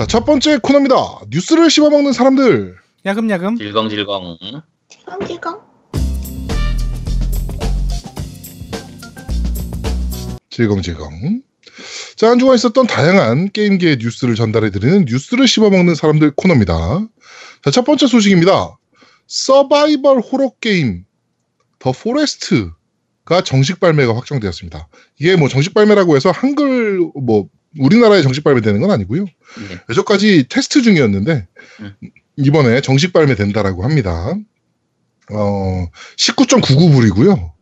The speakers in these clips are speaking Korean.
자, 첫 번째 코너입니다. 뉴스를 씹어먹는 사람들. 야금야금. 질겅질겅. 질겅질겅. 질겅질겅. 자, 한 주간 있었던 다양한 게임계의 뉴스를 전달해드리는 뉴스를 씹어먹는 사람들 코너입니다. 자, 첫 번째 소식입니다. 서바이벌 호러 게임 The Forest가 정식 발매가 확정되었습니다. 이게 뭐 정식 발매라고 해서 한글 뭐 우리나라에 정식 발매되는 건 아니고요. 네. 여태까지 테스트 중이었는데 음. 이번에 정식 발매된다라고 합니다. 어 19.99불이고요.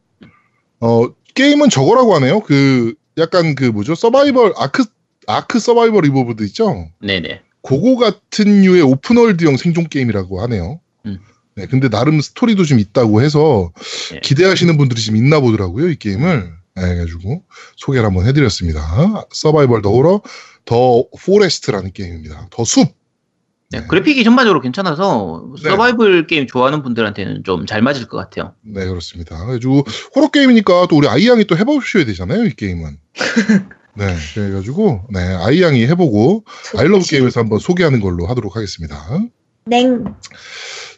어 게임은 저거라고 하네요. 그 약간 그 뭐죠 서바이벌 ARK ARK Survival Evolved 있죠. 네네. 그거 같은 류의 open world형 생존 게임이라고 하네요. 음. 네, 근데 나름 스토리도 좀 있다고 해서 네. 기대하시는 분들이 좀 있나 보더라고요, 이 게임을. 네, 해가지고 소개를 한번 해드렸습니다. 서바이벌 the 호러 The Forest라는 게임입니다. the 숲. 네, 그래픽이 전반적으로 괜찮아서 네. 서바이벌 게임 좋아하는 분들한테는 좀 잘 맞을 것 같아요. 네, 그렇습니다. 그래가지고 호러 게임이니까 또 우리 아이 양이 또 해보셔야 되잖아요, 이 게임은. 네, 그래가지고 네 아이 양이 해보고 아이러브 게임에서 한번 소개하는 걸로 하도록 하겠습니다. 냉.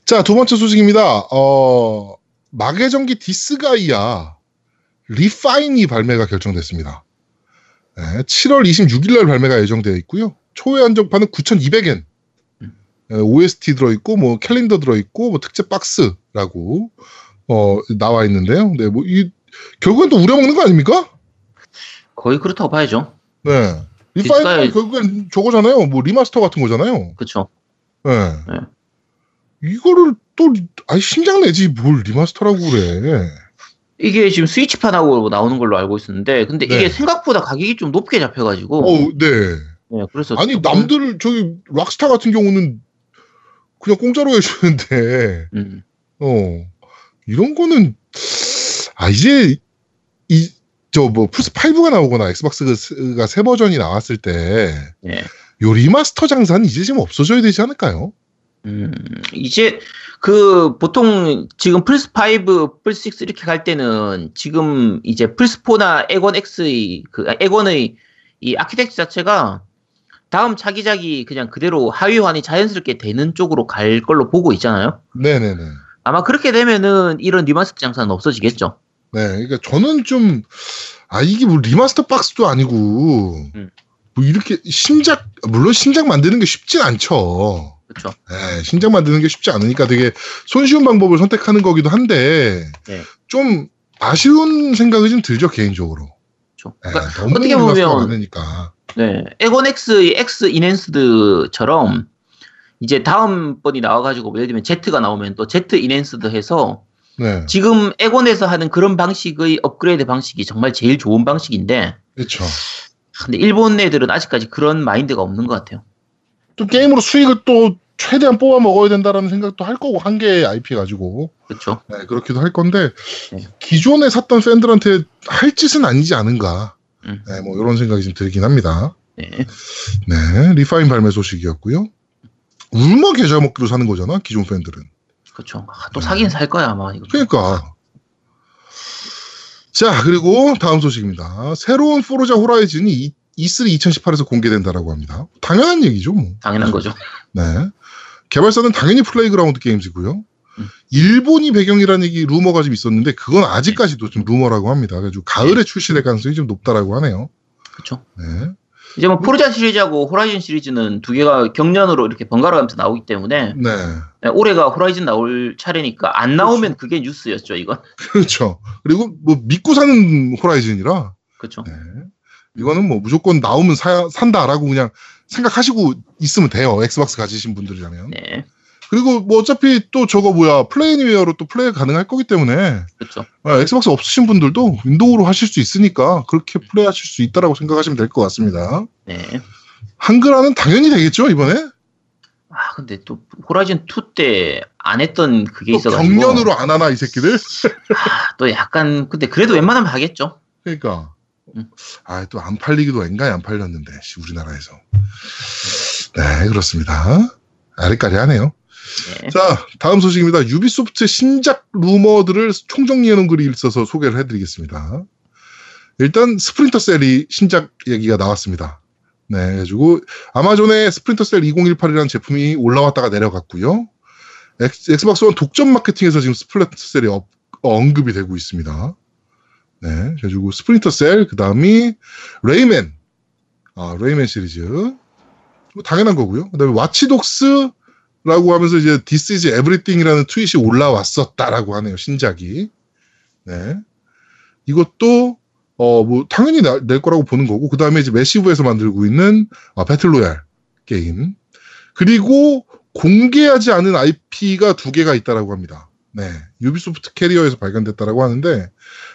자, 두 번째 소식입니다. 어, 마계전기 디스가이아 리파인이 발매가 결정됐습니다. 네, 7월 26일 날 발매가 예정되어 있고요. 초회 한정판은 9,200엔. OST 들어있고, 뭐, 캘린더 들어있고, 뭐, 특제 박스라고, 어, 나와 있는데요. 네, 뭐, 이, 결국엔 또 우려먹는 거 아닙니까? 거의 그렇다고 봐야죠. 네. Refine 디스가이- 결국엔 저거잖아요. 뭐, remaster 같은 거잖아요. 그렇죠. 네. 네. 이거를 또, 아니, 신작 내지 뭘 리마스터라고 그래. 이게 지금 Switch판하고 나오는 걸로 알고 있었는데, 근데 네. 이게 생각보다 가격이 좀 높게 잡혀가지고, 어, 네. 네, 그래서 아니, 조금- 남들, 저기, 락스타 같은 경우는 그냥 공짜로 해주는데, 음, 어, 이런 거는, 아, 이제, 이, 저 뭐, 플스5가 나오거나 Xbox가 새 버전이 나왔을 때, 네. 요 remaster 장사는 이제 좀 없어져야 되지 않을까요? 음, 이제 그 보통 지금 플스 5, 플스 6 이렇게 갈 때는 지금 이제 플스 4나 엑원 X 그 아, 엑원의 이 architect 자체가 다음 차기작이 그냥 그대로 하위호환이 자연스럽게 되는 쪽으로 갈 걸로 보고 있잖아요. 네네네. 아마 그렇게 되면은 이런 remaster 장사는 없어지겠죠. 네, 그러니까 저는 좀, 아, 이게 뭐 remaster 박스도 아니고, 음. 뭐 이렇게 신작, 물론 신작 만드는 게 쉽진 않죠. 그렇죠. 네, 신작 만드는 게 쉽지 않으니까 되게 손쉬운 방법을 선택하는 거기도 한데, 네. 좀 아쉬운 생각이 좀 들죠, 개인적으로. 그렇죠. 네, 그러니까 너무 어떻게 보면 많으니까. 네, X의 X enhanced처럼 이제 다음 번이 나와가지고 뭐 예를 들면 Z가 나오면 또 Z enhanced 해서 네, 지금 엑원에서 하는 그런 방식의 업그레이드 방식이 정말 제일 좋은 방식인데 그렇죠. 근데 일본 애들은 아직까지 그런 마인드가 없는 것 같아요. 좀 게임으로 수익을 또 최대한 뽑아 먹어야 된다라는 생각도 할 거고, 한 개의 IP 가지고. 그렇죠? 네, 그렇기도 할 건데, 네. 기존에 샀던 팬들한테 할 짓은 아니지 않은가. 음. 네, 뭐, 이런 생각이 좀 들긴 합니다. 네. 네, Refine 발매 소식이었고요. 울며 겨자 먹기로 사는 거잖아, 기존 팬들은. 그렇죠. 아, 또 사긴 살 거야 아마 이거. 그러니까. 자, 그리고 다음 소식입니다. 새로운 Forza Horizon이 이- E3 2018에서 공개된다라고 합니다. 당연한 얘기죠, 뭐. 당연한 거죠. 네. 개발사는 당연히 Playground Games고요. 음. 일본이 배경이라는 얘기 루머가 좀 있었는데 그건 아직까지도 좀 루머라고 합니다. 그래가지고 가을에 출시될 가능성이 좀 높다라고 하네요. 그렇죠. 네. 이제 뭐 Forza 시리즈하고 Horizon 시리즈는 두 개가 격년으로 이렇게 번갈아 가면서 나오기 때문에 네. 네, 올해가 Horizon 나올 차례니까 안 나오면 그게 뉴스였죠 이건. 그렇죠. 그리고 뭐 믿고 사는 Horizon이라 그렇죠. 네. 이거는 뭐 무조건 나오면 사, 산다라고 그냥 생각하시고 있으면 돼요. Xbox 가지신 분들이라면. 네, 그리고 뭐 어차피 또 저거 뭐야 Play Anywhere로 또 플레이 가능할 거기 때문에 그렇죠. 아, Xbox 없으신 분들도 윈도우로 하실 수 있으니까 그렇게 플레이하실 수 있다라고 생각하시면 될 것 같습니다. 네. 한글화는 당연히 되겠죠 이번에 아 근데 또 호라이즌 2 때 안 했던 그게 또 있어가지고 경련으로 안 하나 이 새끼들 아, 또 약간 근데 그래도 웬만하면 하겠죠. 그러니까 음. 아 또 안 팔리기도 엔간히 안 팔렸는데 씨, 우리나라에서. 네 그렇습니다. 아리까리하네요. 네. 자 다음 소식입니다. 유비소프트 신작 루머들을 총정리해놓은 글이 있어서 소개를 해드리겠습니다. 일단 Splinter Cell이 신작 얘기가 나왔습니다. 네, 그래가지고 아마존에 Splinter Cell 2018이라는 제품이 올라왔다가 내려갔고요. 엑스, Xbox One 독점 마케팅에서 지금 Splinter Cell이 업- 언급이 되고 있습니다. 네, 그래가지고 Splinter Cell, 그 다음이 Rayman, 아, Rayman 시리즈. 뭐 당연한 거고요. 그 다음에 Watch Dogs라고 하면서 이제 This is Everything이라는 트윗이 올라왔었다라고 하네요, 신작이. 네. 이것도, 어, 뭐, 당연히 나- 낼 거라고 보는 거고, 그 다음에 이제 Massive에서 만들고 있는, 아, battle royale 게임. 그리고 공개하지 않은 IP가 두 개가 있다라고 합니다. 네. Ubisoft career에서 발견됐다라고 하는데,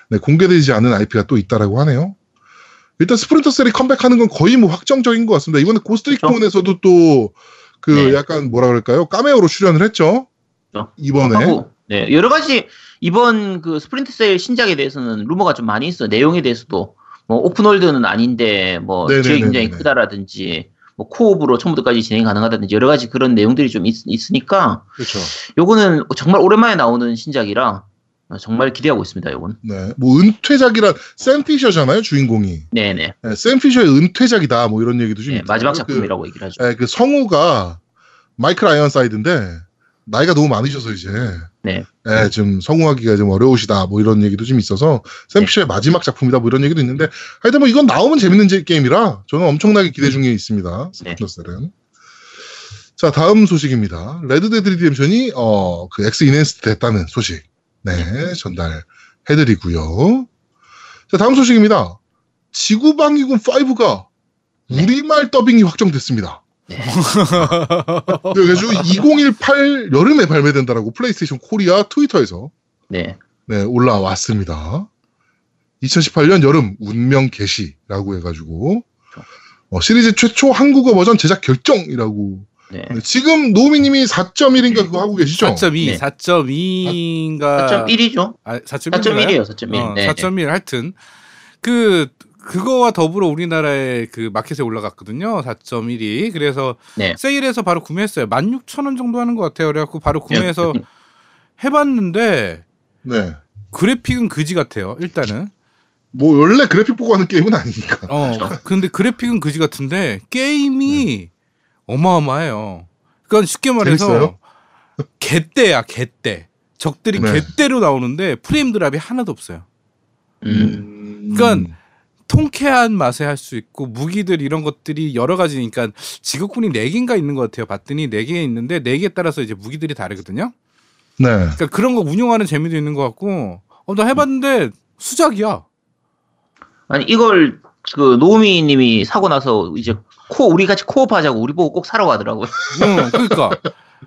네, 공개되지 않은 IP가 또 있다라고 하네요. 일단 Splinter Cell이 컴백하는 건 거의 뭐 확정적인 것 같습니다. 이번에 Ghost Recon에서도 또, 그 네. 약간 뭐라 그럴까요? 까메오로 출연을 했죠. 그렇죠. 이번에. 하고, 네, 여러 가지 이번 그 Splinter Cell 신작에 대해서는 루머가 좀 많이 있어. 내용에 대해서도 뭐 open world는 아닌데 뭐. 지역이 굉장히 크다라든지 뭐 co-op으로 처음부터까지 진행 가능하다든지 여러 가지 그런 내용들이 좀 있, 으니까 그렇죠. 요거는 정말 오랜만에 나오는 신작이라 정말 기대하고 있습니다. 요건. 네. 뭐 은퇴작이라 샘 피셔잖아요, 주인공이. 네네. 네, 샘 피셔의 은퇴작이다. 뭐 이런 얘기도 좀 네. 마지막 그- 작품이라고 얘기를 하죠. 예, 그 성우가 마이클 아이언사이드인데 나이가 너무 많으셔서 이제 네. 예, 좀 성우하기가 좀 어려우시다 뭐 이런 얘기도 좀 있어서 네. 샘피셔의 마지막 작품이다 뭐 이런 얘기도 있는데 하여튼 뭐 이건 나오면 재밌는 제- 게임이라 저는 엄청나게 기대 중에 있습니다. 네. Splinter Cell은. 자 다음 소식입니다. Red Dead Redemption이 어 그 X Enhanced 됐다는 소식 네 전달해드리고요. 자 다음 소식입니다. 지구방위군 5가 네. 우리말 더빙이 확정됐습니다. 네. 그래가지고 2018 여름에 발매된다라고 플레이스테이션 코리아 트위터에서 네. 네, 올라왔습니다. 2018년 여름 운명 개시라고 해가지고 어, 시리즈 최초 한국어 버전 제작 결정이라고 네. 네, 지금 노미님이 4.1인가 그거 하고 계시죠? 4.2, 네. 4.2인가 4.1이죠. 아, 4.1이에요? 4.1이에요. 4.1. 어, 네. 4.1 하여튼 그 그거와 더불어 우리나라의 그 마켓에 올라갔거든요. 4.1이. 그래서 네. 세일해서 바로 구매했어요. 16,000원 정도 하는 것 같아요. 그래갖고 바로 구매해서 네. 해봤는데 네. 그래픽은 그지 같아요. 일단은. 뭐 원래 그래픽 보고 하는 게임은 아니니까. 어. 근데 그래픽은 그지 같은데 게임이 어마어마해요. 그러니까 쉽게 말해서? 개떼야 개떼. 적들이 네. 개떼로 나오는데 프레임 드랍이 하나도 없어요. 음. 그러니까 통쾌한 맛에 할 수 있고 무기들 이런 것들이 여러 가지니까 지구군이 네 개인가 있는 것 같아요. 봤더니 네 개 있는데 네 개에 따라서 이제 무기들이 다르거든요. 네. 그러니까 그런 거 운용하는 재미도 있는 것 같고 어 나 해봤는데 수작이야. 아니 이걸 그 노미님이 사고 나서 이제 코 우리 같이 코업 하자고 우리 보고 꼭 사러 가더라고요. 응, 그러니까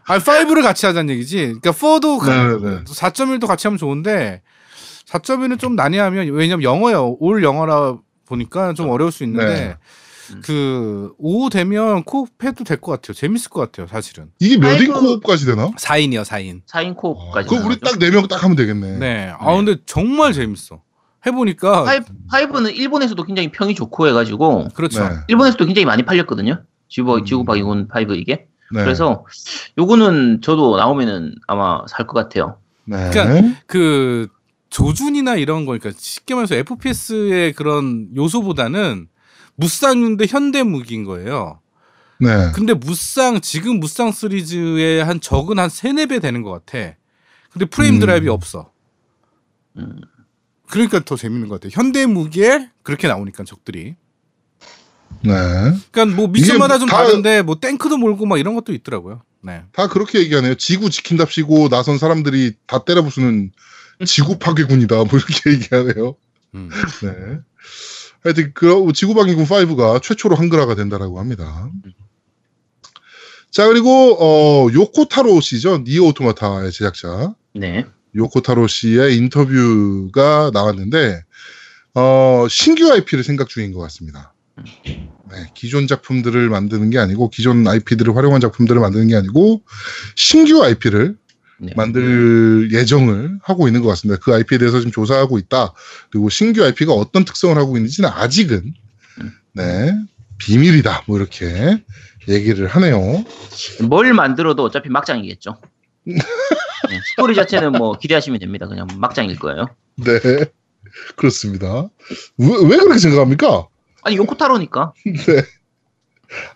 아 5를 같이 하자는 얘기지. 그러니까 4도 네네네. 4.1도 같이 하면 좋은데 4.1은 좀 난해하면 왜냐면 영어요. all 영어라 보니까 좀 어려울 수 있는데 네. 그 5 되면 co-op 해도 될 것 같아요. 재밌을 것 같아요, 사실은. 이게 몇인 아이고. co-op까지 되나? 4인이요, 4인. 4인 아, co-op까지. 그거 우리 딱 네 명 딱 하면 되겠네. 네. 아 근데 정말 재밌어. 해보니까 five, five 는 일본에서도 굉장히 평이 좋고 해가지고 그렇죠. 네. 일본에서도 굉장히 많이 팔렸거든요. 지구 음. 지구방위군 five 이게. 네. 그래서 요거는 저도 나오면은 아마 살 것 같아요. 네. 그러니까 그 조준이나 이런 거니까 쉽게 말해서 FPS의 그런 요소보다는 무쌍인데 현대 무기인 거예요. 네. 근데 무쌍 지금 무쌍 시리즈의 한 적은 한 세네 배 되는 것 같아. 근데 프레임 음. drop이 없어. 음. 그러니까 더 재밌는 것 같아. 현대 무기에 그렇게 나오니까 적들이. 네. 그러니까 뭐 미션마다 좀 다- 다른데 뭐 탱크도 몰고 막 이런 것도 있더라고요. 네. 다 그렇게 얘기하네요. 지구 지킨답시고 나선 사람들이 다 때려 부수는 지구 파괴군이다. 뭐 이렇게 얘기하네요. 음. 네. 하여튼 그 지구방위군 5가 최초로 한글화가 된다라고 합니다. 자 그리고 어 요코타로 씨죠. 니오 오토마타의 제작자 네. 요코타로 씨의 인터뷰가 나왔는데 어 신규 IP를 생각 중인 것 같습니다. 네, 기존 작품들을 만드는 게 아니고 기존 IP들을 활용한 작품들을 만드는 게 아니고 신규 IP를 네. 만들 예정을 하고 있는 것 같습니다. 그 IP에 대해서 지금 조사하고 있다. 그리고 신규 IP가 어떤 특성을 하고 있는지는 아직은 네 비밀이다. 뭐 이렇게 얘기를 하네요. 뭘 만들어도 어차피 막장이겠죠. 네, 스토리 자체는 뭐 기대하시면 됩니다. 그냥 막장일 거예요. 네 그렇습니다. 왜, 왜 그렇게 생각합니까? 아니 요코타로니까. 네.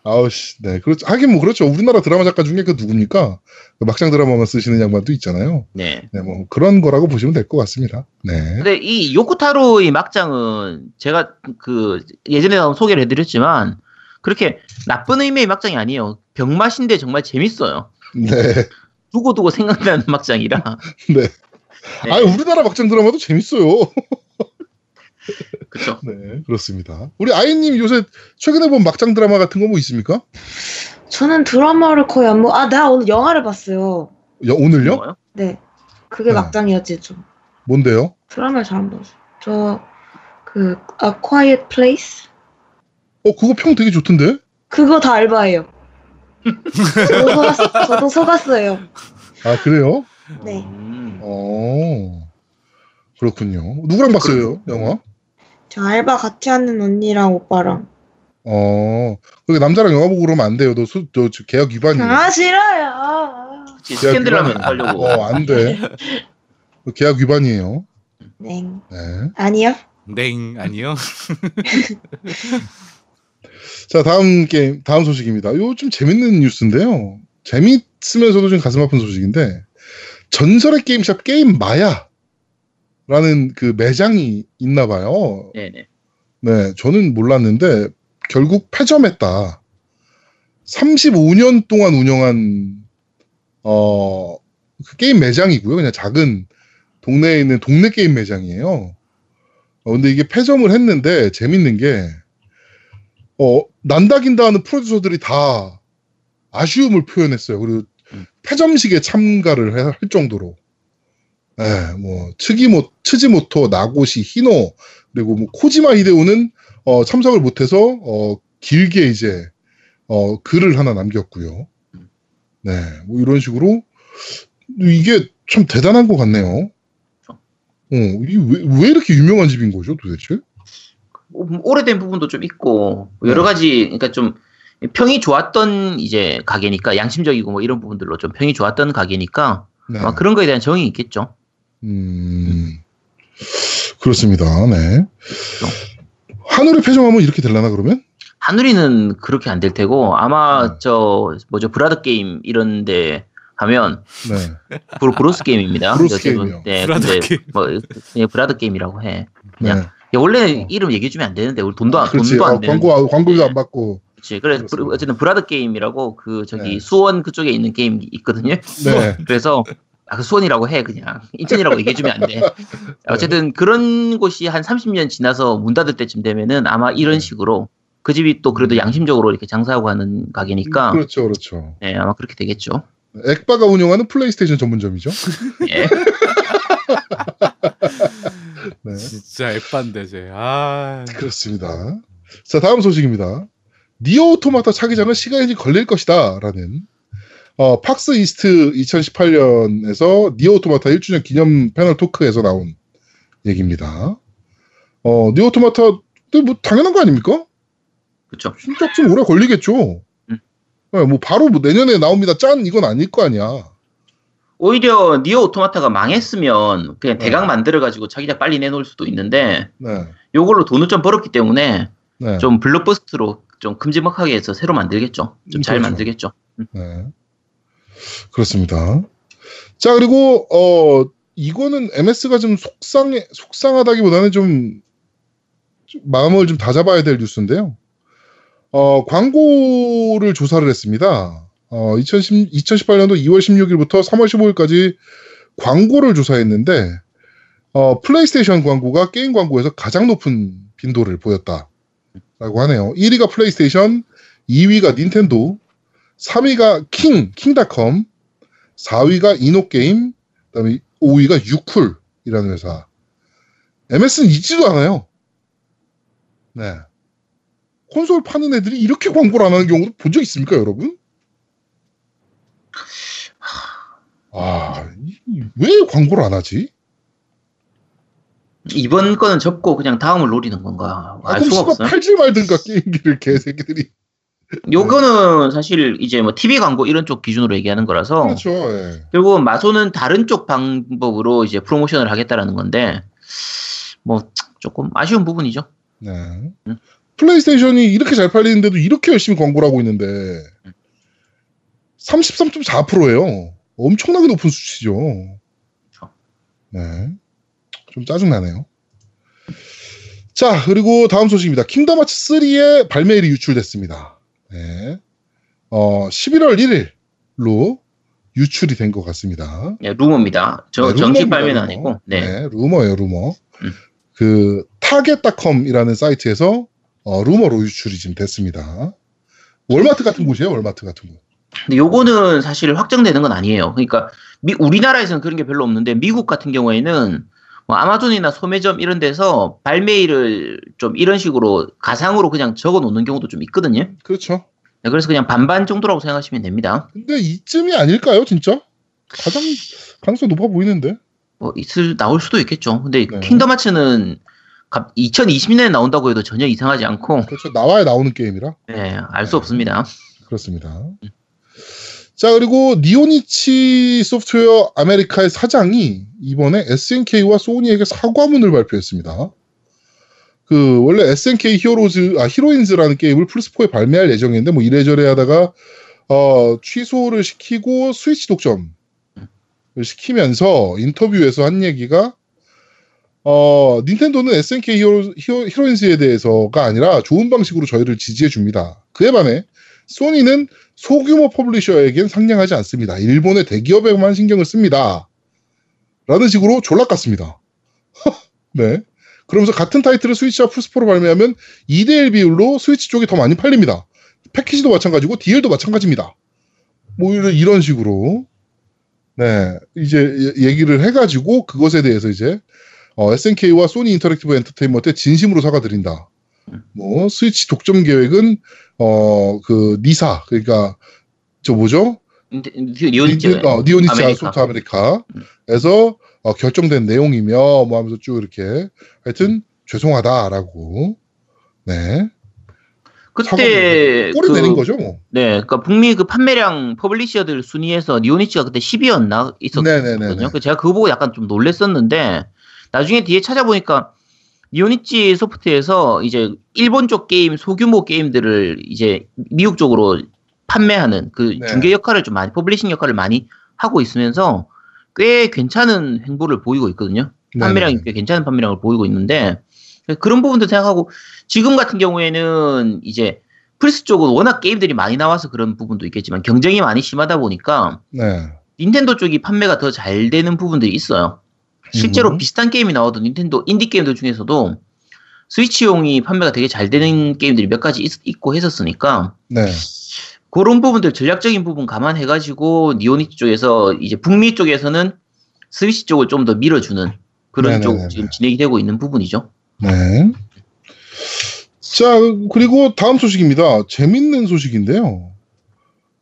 아우씨, 네, 그렇죠. 하긴 뭐 그렇죠. 우리나라 드라마 작가 중에 그 누굽니까? 그 막장 드라마만 쓰시는 양반도 있잖아요. 네. 네, 뭐 그런 거라고 보시면 될 것 같습니다. 네, 근데 이 요코타로의 막장은 제가 그 예전에 소개를 해드렸지만 그렇게 나쁜 의미의 막장이 아니에요. 병맛인데 정말 재밌어요. 네, 두고두고 생각나는 막장이라. 네. 네. 아니 우리나라 막장 드라마도 재밌어요. 그쵸. 네, 그렇습니다. 우리 아이님 요새 최근에 본 막장 드라마 같은 거 뭐 있습니까? 저는 드라마를 거의 안 보. 아, 나 오늘 영화를 봤어요. 야, 오늘요? 네. 그게 네. 막장이었지 좀. 뭔데요? 드라마를 잘안 봤어요. 저그 A Quiet Place 어, 그거 평 되게 좋던데? 그거 다 알바예요. 저도, 속았, 저도 속았어요. 아, 그래요? 네. 음. 어, 그렇군요. 누구랑 봤어요, 영화? 저 알바 같이 하는 언니랑 오빠랑. 어, 그게 남자랑 영화 보고 그러면 안 돼요. 너, 수, 너 저- 계약 위반이에요. 아 싫어요. 그치, 스캔들 하면 그건- 하려고. 어, 안 돼. 그 계약 위반이에요. 네. 네. 아니요. 땡 아니요. 자, 다음 게임, 다음 소식입니다. 요 좀 재밌는 뉴스인데요. 재밌으면서도 좀 가슴 아픈 소식인데, 전설의 게임샵 게임 마야. 라는 그 매장이 있나 봐요. 네네. 네, 저는 몰랐는데, 결국 폐점했다. 35년 동안 운영한, 어, 그 게임 매장이고요. 그냥 작은 동네에 있는 동네 게임 매장이에요. 어, 근데 이게 폐점을 했는데, 재밌는 게, 어, 난다긴다 하는 프로듀서들이 다 아쉬움을 표현했어요. 그리고 음. 폐점식에 참가를 해- 할 정도로. 예, 뭐, 츠기모, 츠지모토, 나고시, 히노, 그리고 뭐, 코지마 히데오는, 어, 참석을 못해서, 어, 길게 이제, 어, 글을 하나 남겼고요. 네, 뭐, 이런 식으로, 이게 참 대단한 것 같네요. 어, 이게 왜, 왜 이렇게 유명한 집인 거죠, 도대체? 오- 오래된 부분도 좀 있고 네. 여러 가지 그러니까 좀 평이 좋았던 이제 가게니까 양심적이고 뭐 이런 부분들로 좀 평이 좋았던 가게니까 네. 그런 거에 대한 정이 있겠죠. 음, 그렇습니다. 네. 하늘의 폐점하면 이렇게 될라나, 그러면? 한우리는 그렇게 안 될 테고 아마 네. 저 뭐죠 브라드 게임 이런데 하면 네. 브로, 브로스 게임입니다. 브로스 게임이요. 네, 브라드 근데 게임. 뭐 그냥 브라드 게임이라고 해. 그냥 네. 야, 원래 어. 이름 얘기해 주면 안 되는데 우리 돈도 안 그렇지. 돈도 안 어, 되는. 광고, 광고도 안 받고. 그렇지. 그래 그렇습니다. 어쨌든 브라드 게임이라고 그 저기 네. 수원 그쪽에 있는 게임 있거든요. 네. 그래서 아, 그 수원이라고 해 그냥 인천이라고 얘기해주면 안 돼. 어쨌든 그런 곳이 한 30년 지나서 문 닫을 때쯤 되면은 아마 이런 네. 식으로 그 집이 또 그래도 양심적으로 이렇게 장사하고 하는 가게니까 그렇죠, 그렇죠. 네 아마 그렇게 되겠죠. 엑빠가 운영하는 플레이스테이션 전문점이죠. 예. 네. 진짜 엑빤데 쟤. 아. 그렇습니다. 자, 다음 소식입니다. NieR Automata 차기작은 시간이 좀 걸릴 것이다. 라는, 어, PAX East 2018년에서 NieR Automata 1주년 기념 패널 토크에서 나온 얘기입니다. 어, 니오 오토마타, 뭐, 당연한 거 아닙니까? 그렇죠. 신작 좀 오래 걸리겠죠. 음. 네, 뭐, 바로 뭐 내년에 나옵니다. 짠! 이건 아닐 거 아니야. 오히려 니오 오토마타가 망했으면 그냥 네. 대강 만들어가지고 자기작 빨리 내놓을 수도 있는데 네. 요걸로 돈을 좀 벌었기 때문에 네. 좀 블록버스트로 좀 큼지막하게 해서 새로 만들겠죠. 좀잘 그렇죠. 만들겠죠. 네. 그렇습니다. 자, 그리고, 어, 이거는 MS가 좀 속상해, 속상하다기보다는 좀, 좀 마음을 좀 다잡아야 될 뉴스인데요. 어, 광고를 조사를 했습니다. 어, 2010, 2018년도 2월 16일부터 3월 15일까지 광고를 조사했는데, 어, 플레이스테이션 광고가 게임 광고에서 가장 높은 빈도를 보였다. 라고 하네요. 1위가 플레이스테이션, 2위가 닌텐도, 3위가 킹, 킹닷컴, 4위가 이노게임, 그 다음에 5위가 유쿨이라는 회사. MS는 있지도 않아요. 네. 콘솔 파는 애들이 이렇게 광고를 안 하는 경우도 본 적 있습니까, 여러분? 아, 이- 왜 광고를 안 하지? 이번 거는 접고 그냥 다음을 노리는 건가 아, 알 그럼 씨발. 팔지 말든가, 게임기를, 개새끼들이. 요거는 사실 이제 뭐 TV 광고 이런 쪽 기준으로 얘기하는 거라서 그렇죠, 예. 결국 마소는 다른 쪽 방법으로 이제 프로모션을 하겠다라는 건데 뭐 조금 아쉬운 부분이죠. 네. 플레이스테이션이 이렇게 잘 팔리는데도 이렇게 열심히 광고를 하고 있는데 33.4%예요. 엄청나게 높은 수치죠. 그렇죠. 네. 좀 짜증나네요. 자, 그리고 다음 소식입니다. Kingdom Hearts 3의 발매일이 유출됐습니다. 네. 어, 11월 1일로 유출이 된 것 같습니다. 네, 루머입니다. 저 네, 정식 발매는 루머. 아니고. 네. 네, 루머예요, 루머. 음. 그 Target.com이라는 사이트에서 어, 루머로 유출이 지금 됐습니다. 월마트 같은 곳이에요, 월마트 같은 곳. 근데 요거는 사실 확정되는 건 아니에요. 그러니까 미- 우리나라에서는 그런 게 별로 없는데 미국 같은 경우에는 뭐 아마존이나 소매점 이런 데서 발매일을 좀 이런 식으로 가상으로 그냥 적어 놓는 경우도 좀 있거든요. 그렇죠. 네, 그래서 그냥 반반 정도라고 생각하시면 됩니다. 근데 이쯤이 아닐까요, 진짜? 가장 가능성 높아 보이는데. 뭐 있을 나올 수도 있겠죠. 근데 네. Kingdom Hearts는 2020년에 나온다고 해도 전혀 이상하지 않고 그렇죠. 나와야 나오는 게임이라. 네, 알수 없습니다. 그렇습니다. 자, 그리고 니폰이치 소프트웨어 아메리카의 사장이 이번에 SNK와 소니에게 사과문을 발표했습니다. 그, 원래 SNK Heroes, 아, Heroines라는 게임을 플스4에 발매할 예정이었는데, 뭐 이래저래 하다가, 어, 취소를 시키고 스위치 독점을 시키면서 인터뷰에서 한 얘기가, 어, 닌텐도는 SNK 히어로, 히어, 히로인즈에 대해서가 아니라 좋은 방식으로 저희를 지지해 줍니다. 그에 반해, 소니는 소규모 publisher에겐 상냥하지 않습니다. 일본의 대기업에만 신경을 씁니다. 라는 식으로 졸라 깠습니다. 네. 그러면서 같은 타이틀을 스위치와 플스4로 발매하면 2대1 비율로 스위치 쪽이 더 많이 팔립니다. 패키지도 마찬가지고 DL도 마찬가지입니다. 뭐 이런, 식으로 네 이제 예- 얘기를 해가지고 그것에 대해서 이제 어, SNK와 소니 인터랙티브 엔터테인먼트에 진심으로 사과드린다. 뭐 스위치 독점 계획은 어 그 NISA 그러니까 저 뭐죠? 니폰이치 니- 어, 니폰이치 아메리카. 소프트 아메리카에서 어, 결정된 내용이며 뭐 하면서 쭉 이렇게 하여튼 죄송하다라고 네 그때 꼬리 그- 내린 거죠 뭐. 네, 그러니까 북미 그 판매량 publisher들 순위에서 니폰이치가 그때 10위였나 네네네네. 있었거든요. 그 제가 그거 보고 약간 좀 놀랬었는데 나중에 뒤에 찾아보니까 니폰이치 소프트에서 이제 일본 쪽 게임 소규모 게임들을 이제 미국 쪽으로 판매하는 그 네. 중개 역할을 좀 많이 publishing 역할을 많이 하고 있으면서 꽤 괜찮은 행보를 보이고 있거든요. 판매량이 네네. 꽤 괜찮은 판매량을 보이고 있는데 그런 부분도 생각하고 지금 같은 경우에는 이제 플스 쪽은 워낙 게임들이 많이 나와서 그런 부분도 있겠지만 경쟁이 많이 심하다 보니까 네. 닌텐도 쪽이 판매가 더 잘 되는 부분들이 있어요. 실제로 음. 비슷한 게임이 나와도 닌텐도 인디 게임들 중에서도 스위치용이 판매가 되게 잘 되는 게임들이 몇 가지 있, 고 했었으니까 네. 그런 부분들 전략적인 부분 감안해가지고 니오니치 쪽에서 이제 북미 쪽에서는 스위치 쪽을 좀 더 밀어주는 그런 네네네네. 쪽 지금 진행이 되고 있는 부분이죠. 네. 자, 그리고 다음 소식입니다. 재밌는 소식인데요.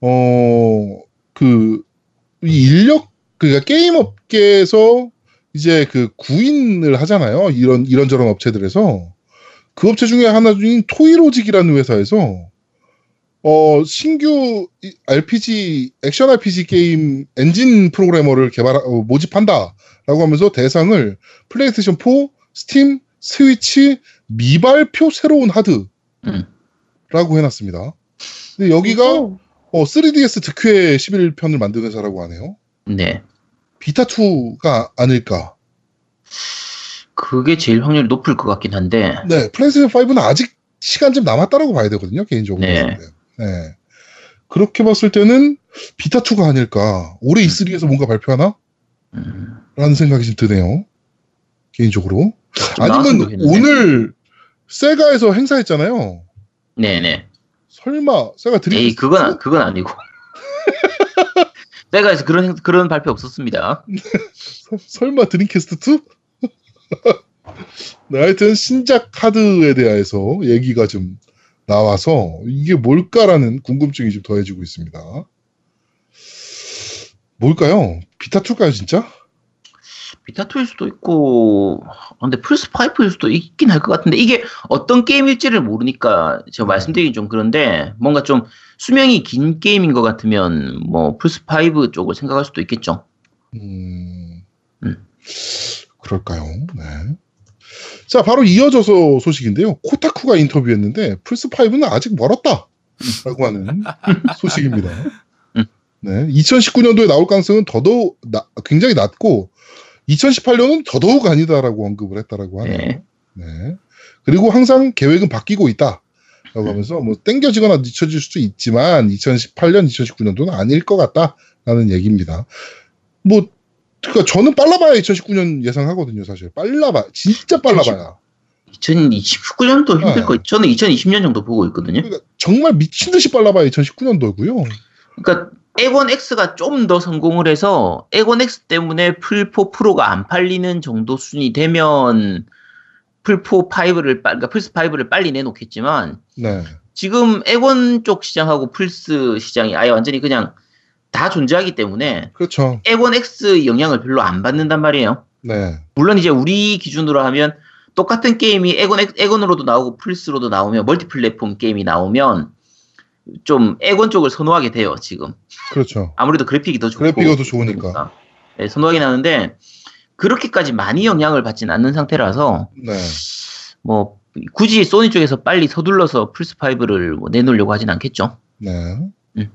어, 그, 이 인력, 그러니까 게임 업계에서 이제 그 구인을 하잖아요. 이런, 이런저런 업체들에서. 그 업체 중에 하나 중인 토이로직이라는 회사에서 어, 신규 이- RPG, 액션 RPG 게임 엔진 프로그래머를 개발, 어, 모집한다. 라고 하면서 대상을 플레이스테이션 4, 스팀, 스위치, 미발표 새로운 하드라고 음. 해놨습니다. 근데 여기가 오. 어, 3DS 드퀘 11편을 만든 회사라고 하네요. 네. 비타2가 아닐까. 그게 제일 확률이 높을 것 같긴 한데 네, 플레이스테이션 5는 아직 시간 좀 남았다라고 봐야 되거든요, 개인적으로. 네. 네. 그렇게 봤을 때는 비타2가 아닐까. 올해 E3에서 뭔가 발표하나? 음, 라는 생각이 좀 드네요. 개인적으로. 아니면. 오늘 세가에서 행사했잖아요. 네네. 설마 세가 드림 에이 그건 아- 그건 아니고. 내가에서 그런 행- 그런 발표 없었습니다. 설마 드림캐스트 2? 네, 하여튼 신작 카드에 대해서 얘기가 좀 나와서 이게 뭘까라는 궁금증이 좀 더해지고 있습니다. 뭘까요? 비타 2일까요, 진짜? 비타2일 수도 있고, 아, 근데 플스5일 수도 있긴 할 것 같은데, 이게 어떤 게임일지를 모르니까 제가 말씀드리긴 좀 그런데, 뭔가 좀 수명이 긴 게임인 것 같으면, 뭐, 플스5 쪽을 생각할 수도 있겠죠. 음, 음. 그럴까요? 네. 자, 바로 이어져서 소식인데요. 코타쿠가 인터뷰했는데 플스5는 아직 멀었다. 라고 하는 소식입니다. 음. 네. 2019년도에 나올 가능성은 더더욱 나- 굉장히 낮고 2018년은 더더욱 아니다라고 언급을 했다라고 하네요. 네. 네. 그리고 항상 계획은 바뀌고 있다. 라고 하면서 뭐 땡겨지거나 늦춰질 수도 있지만 2018년, 2019년도는 아닐 것 같다라는 얘기입니다. 뭐 그러니까 저는 빨라봐야 2019년 예상하거든요, 사실. 빨라봐. 진짜 빨라봐야. 2029년도 힘들 네. 거. 저는 2020년 정도 보고 있거든요. 그러니까 정말 미친 듯이 빨라봐야 2019년도고요. 그러니까 엑원 X가 좀 더 성공을 해서 엑원 X 때문에 플4 프로가 안 팔리는 정도 수준이 되면 플4 5를 그러니까 플스 5를 빨리 내놓겠지만 네. 지금 엑원 쪽 시장하고 플스 시장이 아예 완전히 그냥 다 존재하기 때문에 그렇죠. 엑원 X 영향을 별로 안 받는단 말이에요. 네. 물론 이제 우리 기준으로 하면 똑같은 게임이 엑원, 엑원으로도 나오고 플스로도 나오면 멀티 플랫폼 게임이 나오면 좀 엑원 쪽을 선호하게 돼요 지금 그렇죠. 아무래도 그래픽이 더 좋고 그래픽이 더 좋으니까. 네, 선호하긴 하는데 그렇게까지 많이 영향을 받지는 않는 상태라서 네. 뭐 굳이 소니 쪽에서 빨리 서둘러서 플스 5를 뭐 내놓으려고 하진 않겠죠. 네. 음.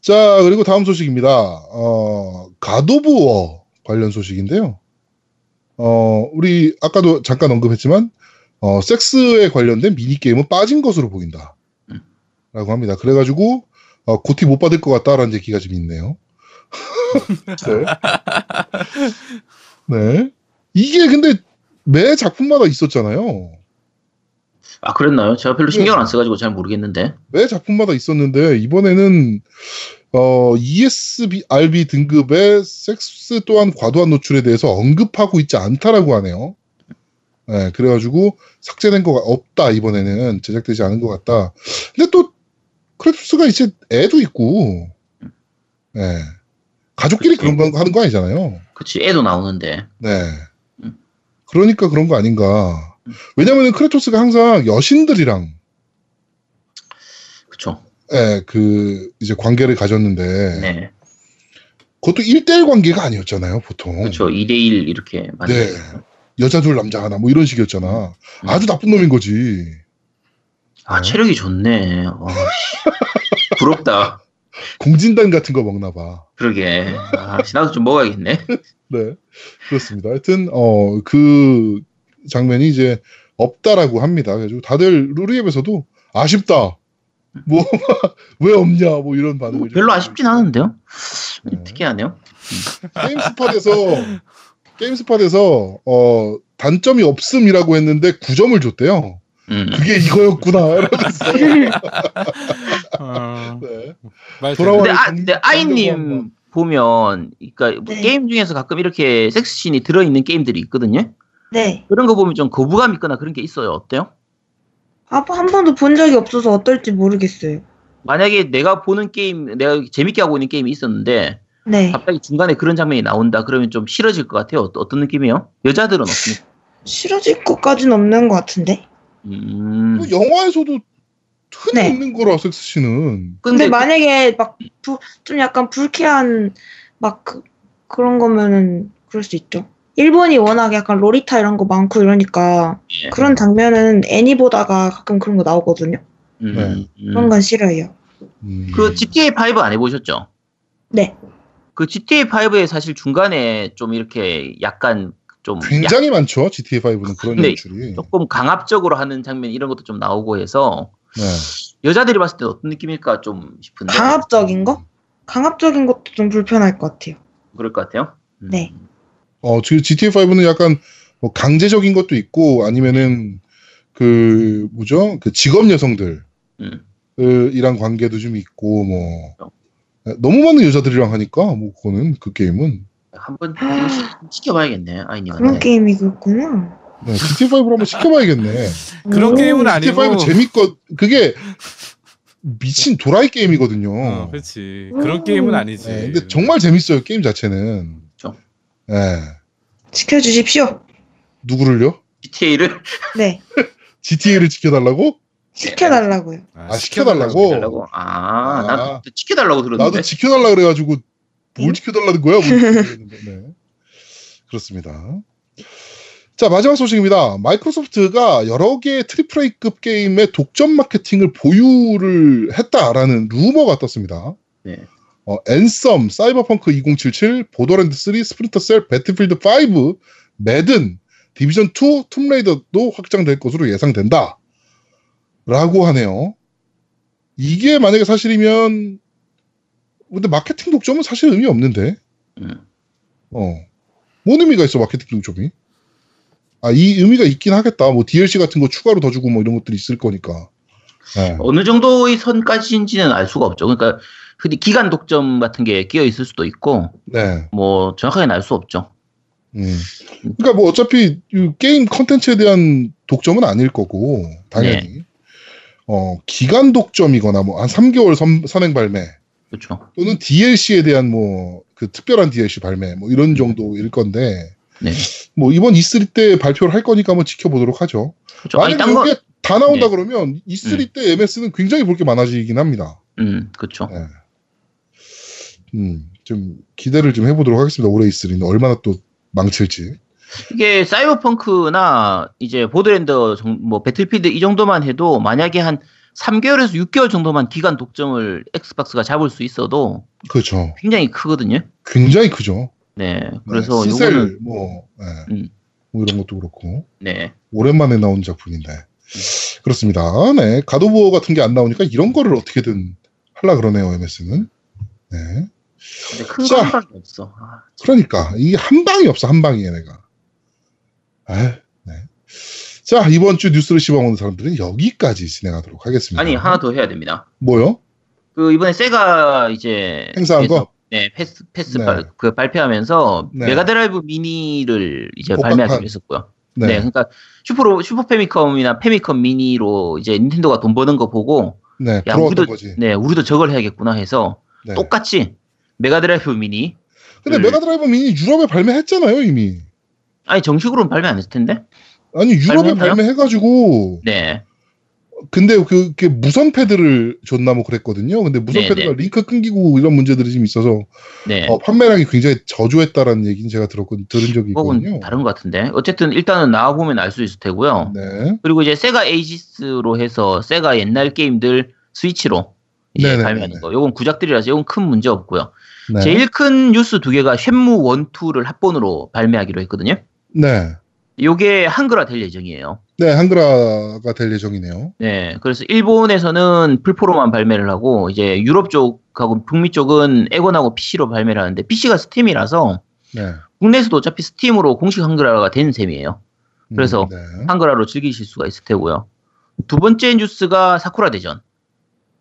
자, 그리고 다음 소식입니다. 어, 가도부어 관련 소식인데요. 어, 우리 아까도 잠깐 언급했지만 어, 섹스에 관련된 미니 게임은 빠진 것으로 보인다. 음. 라고 합니다. 그래가지고 어, 고티 못 받을 것 같다라는 얘기가 좀 있네요. 네. 네. 이게 근데 매 작품마다 있었잖아요. 아 그랬나요? 제가 별로 신경을 네. 안 써가지고 잘 모르겠는데. 매 작품마다 있었는데 이번에는 어, ESB, RB 등급의 섹스 또한 과도한 노출에 대해서 언급하고 있지 않다라고 하네요. 네, 그래가지고 삭제된 거가 없다 이번에는 제작되지 않은 것 같다. 근데 또 크레투스가 이제 애도 있고, 네, 가족끼리 그런 거 하는 거 아니잖아요. 그치 애도 나오는데. 네. 음. 그러니까 그런 거 아닌가. 왜냐면은 크레토스가 항상 여신들이랑 그쵸. 예, 그 이제 관계를 가졌는데 네. 그것도 1대1 관계가 아니었잖아요, 보통. 그쵸. 2대1 이렇게 네. 만들. 여자 둘 남자 하나 뭐 이런 식이었잖아. 음. 아주 나쁜 놈인 거지. 아 체력이 좋네. 어, 씨. 부럽다. 공진단 같은 거 먹나 봐. 그러게. 아, 씨, 나도 좀 먹어야겠네. 네. 그렇습니다. 하여튼 어 그 장면이 이제 없다라고 합니다. 그래가지고 다들 루리앱에서도 아쉽다. 뭐 왜 없냐 뭐 이런 반응을 좀 별로 아쉽진 않은데요. 네. 특이하네요. 게임스팟에서 게임스팟에서 어 단점이 없음이라고 했는데 9점을 줬대요. 음. 그게 이거였구나. 이러면서. 어, 네. 말 돌아와- 근데, 아, 정- 근데 아이님 한번. 보면, 그러니까 뭐 네. 게임 중에서 가끔 이렇게 섹스씬이 들어있는 게임들이 있거든요. 네. 그런 거 보면 좀 거부감 있거나 그런 게 있어요. 어때요? 아, 한 번도 본 적이 없어서 어떨지 모르겠어요. 만약에 내가 보는 게임, 내가 재밌게 하고 있는 게임이 있었는데 네. 갑자기 중간에 그런 장면이 나온다 그러면 좀 싫어질 것 같아요. 어- 어떤 느낌이요? 여자들은 어떻습니까? 싫어질 것까지는 없는 것 같은데. 음. 뭐 영화에서도 흔히 네. 있는 거라 섹스 씬은. 근데 근데 만약에 막 좀 약간 불쾌한 막 그, 그런 거면은 그럴 수 있죠. 일본이 워낙 약간 로리타 이런 거 많고 이러니까 예. 그런 장면은 애니 보다가 가끔 그런 거 나오거든요. 음, 네. 음. 그런 건 싫어요. 음. 그 GTA 5 안 해보셨죠? 네. 그 GTA 5에 사실 중간에 좀 이렇게 약간 좀 굉장히 많죠. GTA 5는 그런 네. 연출이. 조금 강압적으로 하는 장면 이런 것도 좀 나오고 해서 네. 여자들이 봤을 때 어떤 느낌일까 좀 싶은데 강압적인 거? 강압적인 것도 좀 불편할 것 같아요. 그럴 것 같아요. 음. 네. 어, 지금 GTA 5는 약간 뭐 강제적인 것도 있고 아니면은 그 뭐죠? 그 직업 여성들 음. 이랑 관계도 좀 있고 뭐 너무 많은 여자들이랑 하니까 뭐 그거는 그 게임은 한번 시- 시켜봐야겠네 그런 아이님한테. 게임이 그렇구나. 네, GTA 5로 한번 시켜봐야겠네. 그런 오. 게임은 GTA 아니고 5 재밌거 그게 미친 도라이 게임이거든요. 어, 그렇지. 음. 그런 게임은 아니지. 네, 근데 정말 재밌어요 게임 자체는. 그렇죠. 네, 지켜주십시오. 누구를요? GTA를 네. GTA를 지켜달라고? 시켜달라고요. 아, 시켜달라고? 달라고. 아, 아. 나도 또 지켜달라고 들었는데. 나도 지켜달라 그래가지고 뭘 응? 지켜달라는 거야? 네. 그렇습니다. 자, 마지막 소식입니다. 마이크로소프트가 여러 개의 triple A급 게임의 독점 마케팅을 보유를 했다라는 루머가 떴습니다. 네. 어, 앤섬, 사이버펑크 2077, 보더랜드 3, 스플린터 셀, 배틀필드 5, 매든, 디비전 2, 툼레이더도 확정될 것으로 예상된다. 라고 하네요. 이게 만약에 사실이면 근데 마케팅 독점은 사실 의미 없는데. 음. 어. 뭔 의미가 있어 마케팅 독점이? 아, 이 의미가 있긴 하겠다. 뭐 DLC 같은 거 추가로 더 주고 뭐 이런 것들이 있을 거니까. 네. 어느 정도의 선까지인지는 알 수가 없죠. 그러니까 흔히 기간 독점 같은 게 끼어 있을 수도 있고 네. 뭐 정확하게는 알수 없죠. 음. 그러니까 뭐 어차피 이 게임 컨텐츠에 대한 독점은 아닐 거고 당연히 어 기간 독점이거나 뭐 한 3개월 선, 선행 발매 그렇죠. 또는 DLC에 대한 뭐 그 특별한 DLC 발매 뭐 이런 정도일 건데 네. 뭐 이번 E3 때 발표를 할 거니까 한번 지켜보도록 하죠. 그렇죠. 아니 만약에 딴 거, 이게 다 나온다 네. 그러면 E3 때 MS는 굉장히 볼 게 많아지긴 합니다. 음, 그렇죠. 네. 음, 좀 기대를 좀 해보도록 하겠습니다. 올해 E3는 얼마나 또 망칠지. 이게 사이버펑크나 이제 보드랜드 정- 뭐 배틀필드 이 정도만 해도 만약에 한 3개월에서 6개월 정도만 기간 독점을 엑스박스가 잡을 수 있어도 그렇죠. 굉장히 크거든요. 굉장히 크죠. 네. 그래서 네, 시셀 요거는 뭐, 네. 음. 뭐 이런 것도 그렇고 네. 오랜만에 나온 작품인데 그렇습니다. 네, 가도부어 같은 게 안 나오니까 이런 거를 어떻게든 하려 그러네요. MS는. 네, 근데 큰 자. 거밖에 없어. 아, 그러니까 이게 한 방이 없어 한 방이 얘네가. 아, 네. 자 이번 주 뉴스를 씹어먹는 사람들은 여기까지 진행하도록 하겠습니다. 아니 하나 더 해야 됩니다. 뭐요? 그 이번에 세가 이제 행사한 거? 네 페스 페스 네. 발, 그 발표하면서 네. 메가드라이브 미니를 이제 복각한- 발매하기로 했었고요. 네. 네, 그러니까 슈퍼로 슈퍼 패미컴이나 패미컴 미니로 이제 닌텐도가 돈 버는 거 보고 네, 야 우리도 거지. 네 우리도 저걸 해야겠구나 해서 네. 똑같이 메가드라이브 미니 근데 음. 메가드라이브 미니 유럽에 발매했잖아요 이미. 아니 정식으로는 발매 안 했을 텐데. 아니 유럽에 발매했나요? 발매해가지고 네. 근데 그, 그 무선 패드를 줬나 뭐 그랬거든요. 근데 무선 네, 패드가 네. 링크 끊기고 이런 문제들이 좀 있어서 네. 어, 판매량이 굉장히 저조했다라는 얘기는 제가 들었건 들은 적이 있거든요. 다른 것 같은데. 어쨌든 일단은 나와 보면 알 수 있을 테고요. 네. 그리고 이제 세가 에이지스로 해서 세가 옛날 게임들 스위치로 이제 네네네네. 발매하는 거. 요건 구작들이라서 요건 큰 문제 없고요. 네. 제일 큰 뉴스 두 개가 쉔무 1, 2를 합본으로 발매하기로 했거든요. 네. 요게 한글화 될 예정이에요. 네, 한글화가 될 예정이네요. 네. 그래서 일본에서는 풀포로만 발매를 하고 이제 유럽 쪽하고 북미 쪽은 에곤하고 PC로 발매를 하는데 PC가 스팀이라서 네. 국내에서도 어차피 스팀으로 공식 한글화가 된 셈이에요. 그래서 음, 네. 한글화로 즐기실 수가 있을 테고요. 두 번째 뉴스가 사쿠라 대전.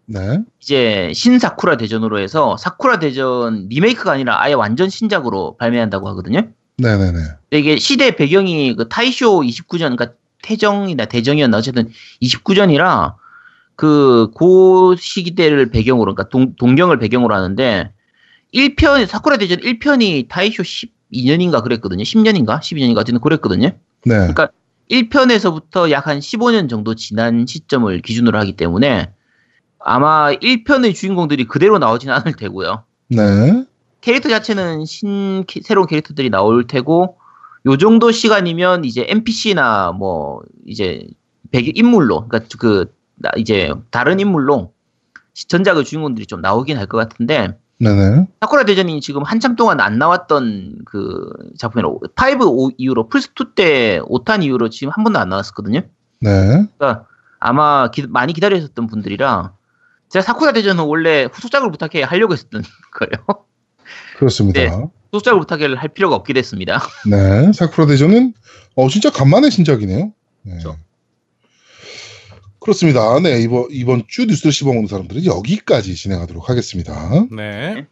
네. 이제 신사쿠라 대전으로 해서 사쿠라 대전 리메이크가 아니라 아예 완전 신작으로 발매한다고 하거든요. 네네네. 이게 시대 배경이 그 타이쇼 29전, 그러니까 태정이나 대정이었나 어쨌든 29전이라 그 고 시기대를 배경으로, 그러니까 동, 동경을 배경으로 하는데 1편 사쿠라 대전 1편이 타이쇼 12년인가 그랬거든요. 10년인가 12년인가 어쨌든 그랬거든요. 네. 그러니까 1편에서부터 약 한 15년 정도 지난 시점을 기준으로 하기 때문에 아마 1편의 주인공들이 그대로 나오진 않을 테고요. 네. 캐릭터 자체는 신 캐- 새로운 캐릭터들이 나올 테고 요 정도 시간이면 이제 NPC나 뭐 이제 배경 인물로 그러니까 그 나- 이제 다른 인물로 시- 전작의 주인공들이 좀 나오긴 할 것 같은데 네네. 사쿠라 대전이 지금 한참 동안 안 나왔던 그 작품이라 5 이후로 플스2 때 5탄 이후로 지금 한 번도 안 나왔었거든요. 네. 그러니까 아마 기- 많이 기다리셨던 분들이라 제가 사쿠라 대전은 원래 후속작을 부탁해 하려고 했었던 거예요. 그렇습니다. 네. 후속작을 부탁을 할 필요가 없게 됐습니다. 네. 사쿠라 대전은 어 진짜 간만에 신작이네요. 네. 그렇죠. 그렇습니다. 네. 이번 이번 주 뉴스를 씹어먹는 사람들은 여기까지 진행하도록 하겠습니다. 네.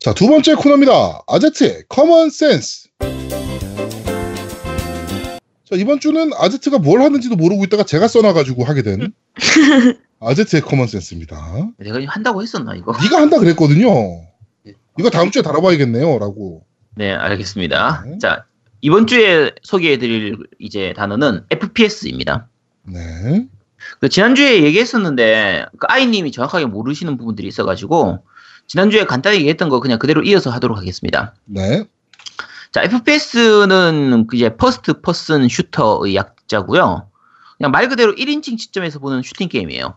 자, 두 번째 코너입니다. 아제트의 common sense. 자, 이번 주는 아제트가 뭘 하는지도 모르고 있다가 제가 써놔가지고 하게 된 아제트의 common sense입니다. 내가 한다고 했었나 이거? 네가 한다 그랬거든요. 이거 다음 주에 다뤄봐야겠네요. 라고. 네, 알겠습니다. 네. 자, 이번 주에 소개해드릴 이제 단어는 FPS입니다. 네. 그 지난주에 얘기했었는데 그 아이님이 정확하게 모르시는 부분들이 있어가지고 지난주에 간단히 얘기했던 거 그냥 그대로 이어서 하도록 하겠습니다. 네. 자, FPS는 이제 first person shooter의 약자고요. 그냥 말 그대로 1인칭 시점에서 보는 슈팅 게임이에요.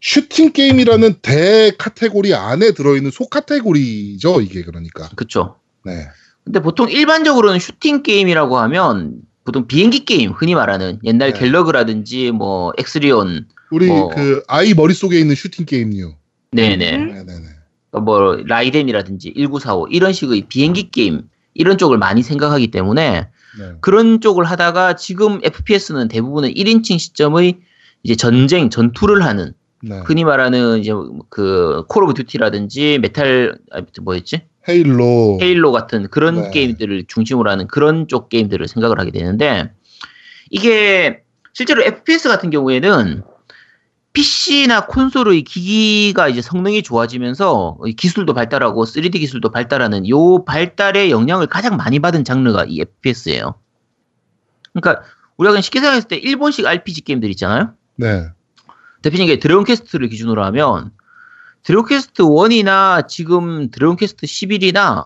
슈팅 게임이라는 대 카테고리 안에 들어있는 소 카테고리죠, 이게 그러니까. 그쵸? 네. 근데 보통 일반적으로는 슈팅 게임이라고 하면 보통 비행기 게임, 흔히 말하는 옛날 네. 갤러그라든지 뭐 엑스리온, 우리 어. 그 아이 머릿속에 있는 슈팅 게임류. 네네. 음. 네네네. 뭐 라이덴이라든지 1945 이런 식의 비행기 게임 이런 쪽을 많이 생각하기 때문에 네. 그런 쪽을 하다가 지금 FPS는 대부분은 1인칭 시점의 이제 전쟁 전투를 하는 네. 흔히 말하는 이제 그 콜 오브 듀티라든지 메탈 아, 뭐였지 헤일로. 헤일로 같은 그런 네. 게임들을 중심으로 하는 그런 쪽 게임들을 생각을 하게 되는데 이게 실제로 FPS 같은 경우에는 PC나 콘솔의 기기가 이제 성능이 좋아지면서 이 기술도 발달하고 3D 기술도 발달하는 요 발달의 영향을 가장 많이 받은 장르가 이 FPS예요. 그러니까 우리가 그냥 쉽게 생각했을 때 일본식 RPG 게임들 있잖아요. 네. 대표적인 게 드래곤 퀘스트를 기준으로 하면 드래곤 퀘스트 1이나 지금 드래곤 퀘스트 11이나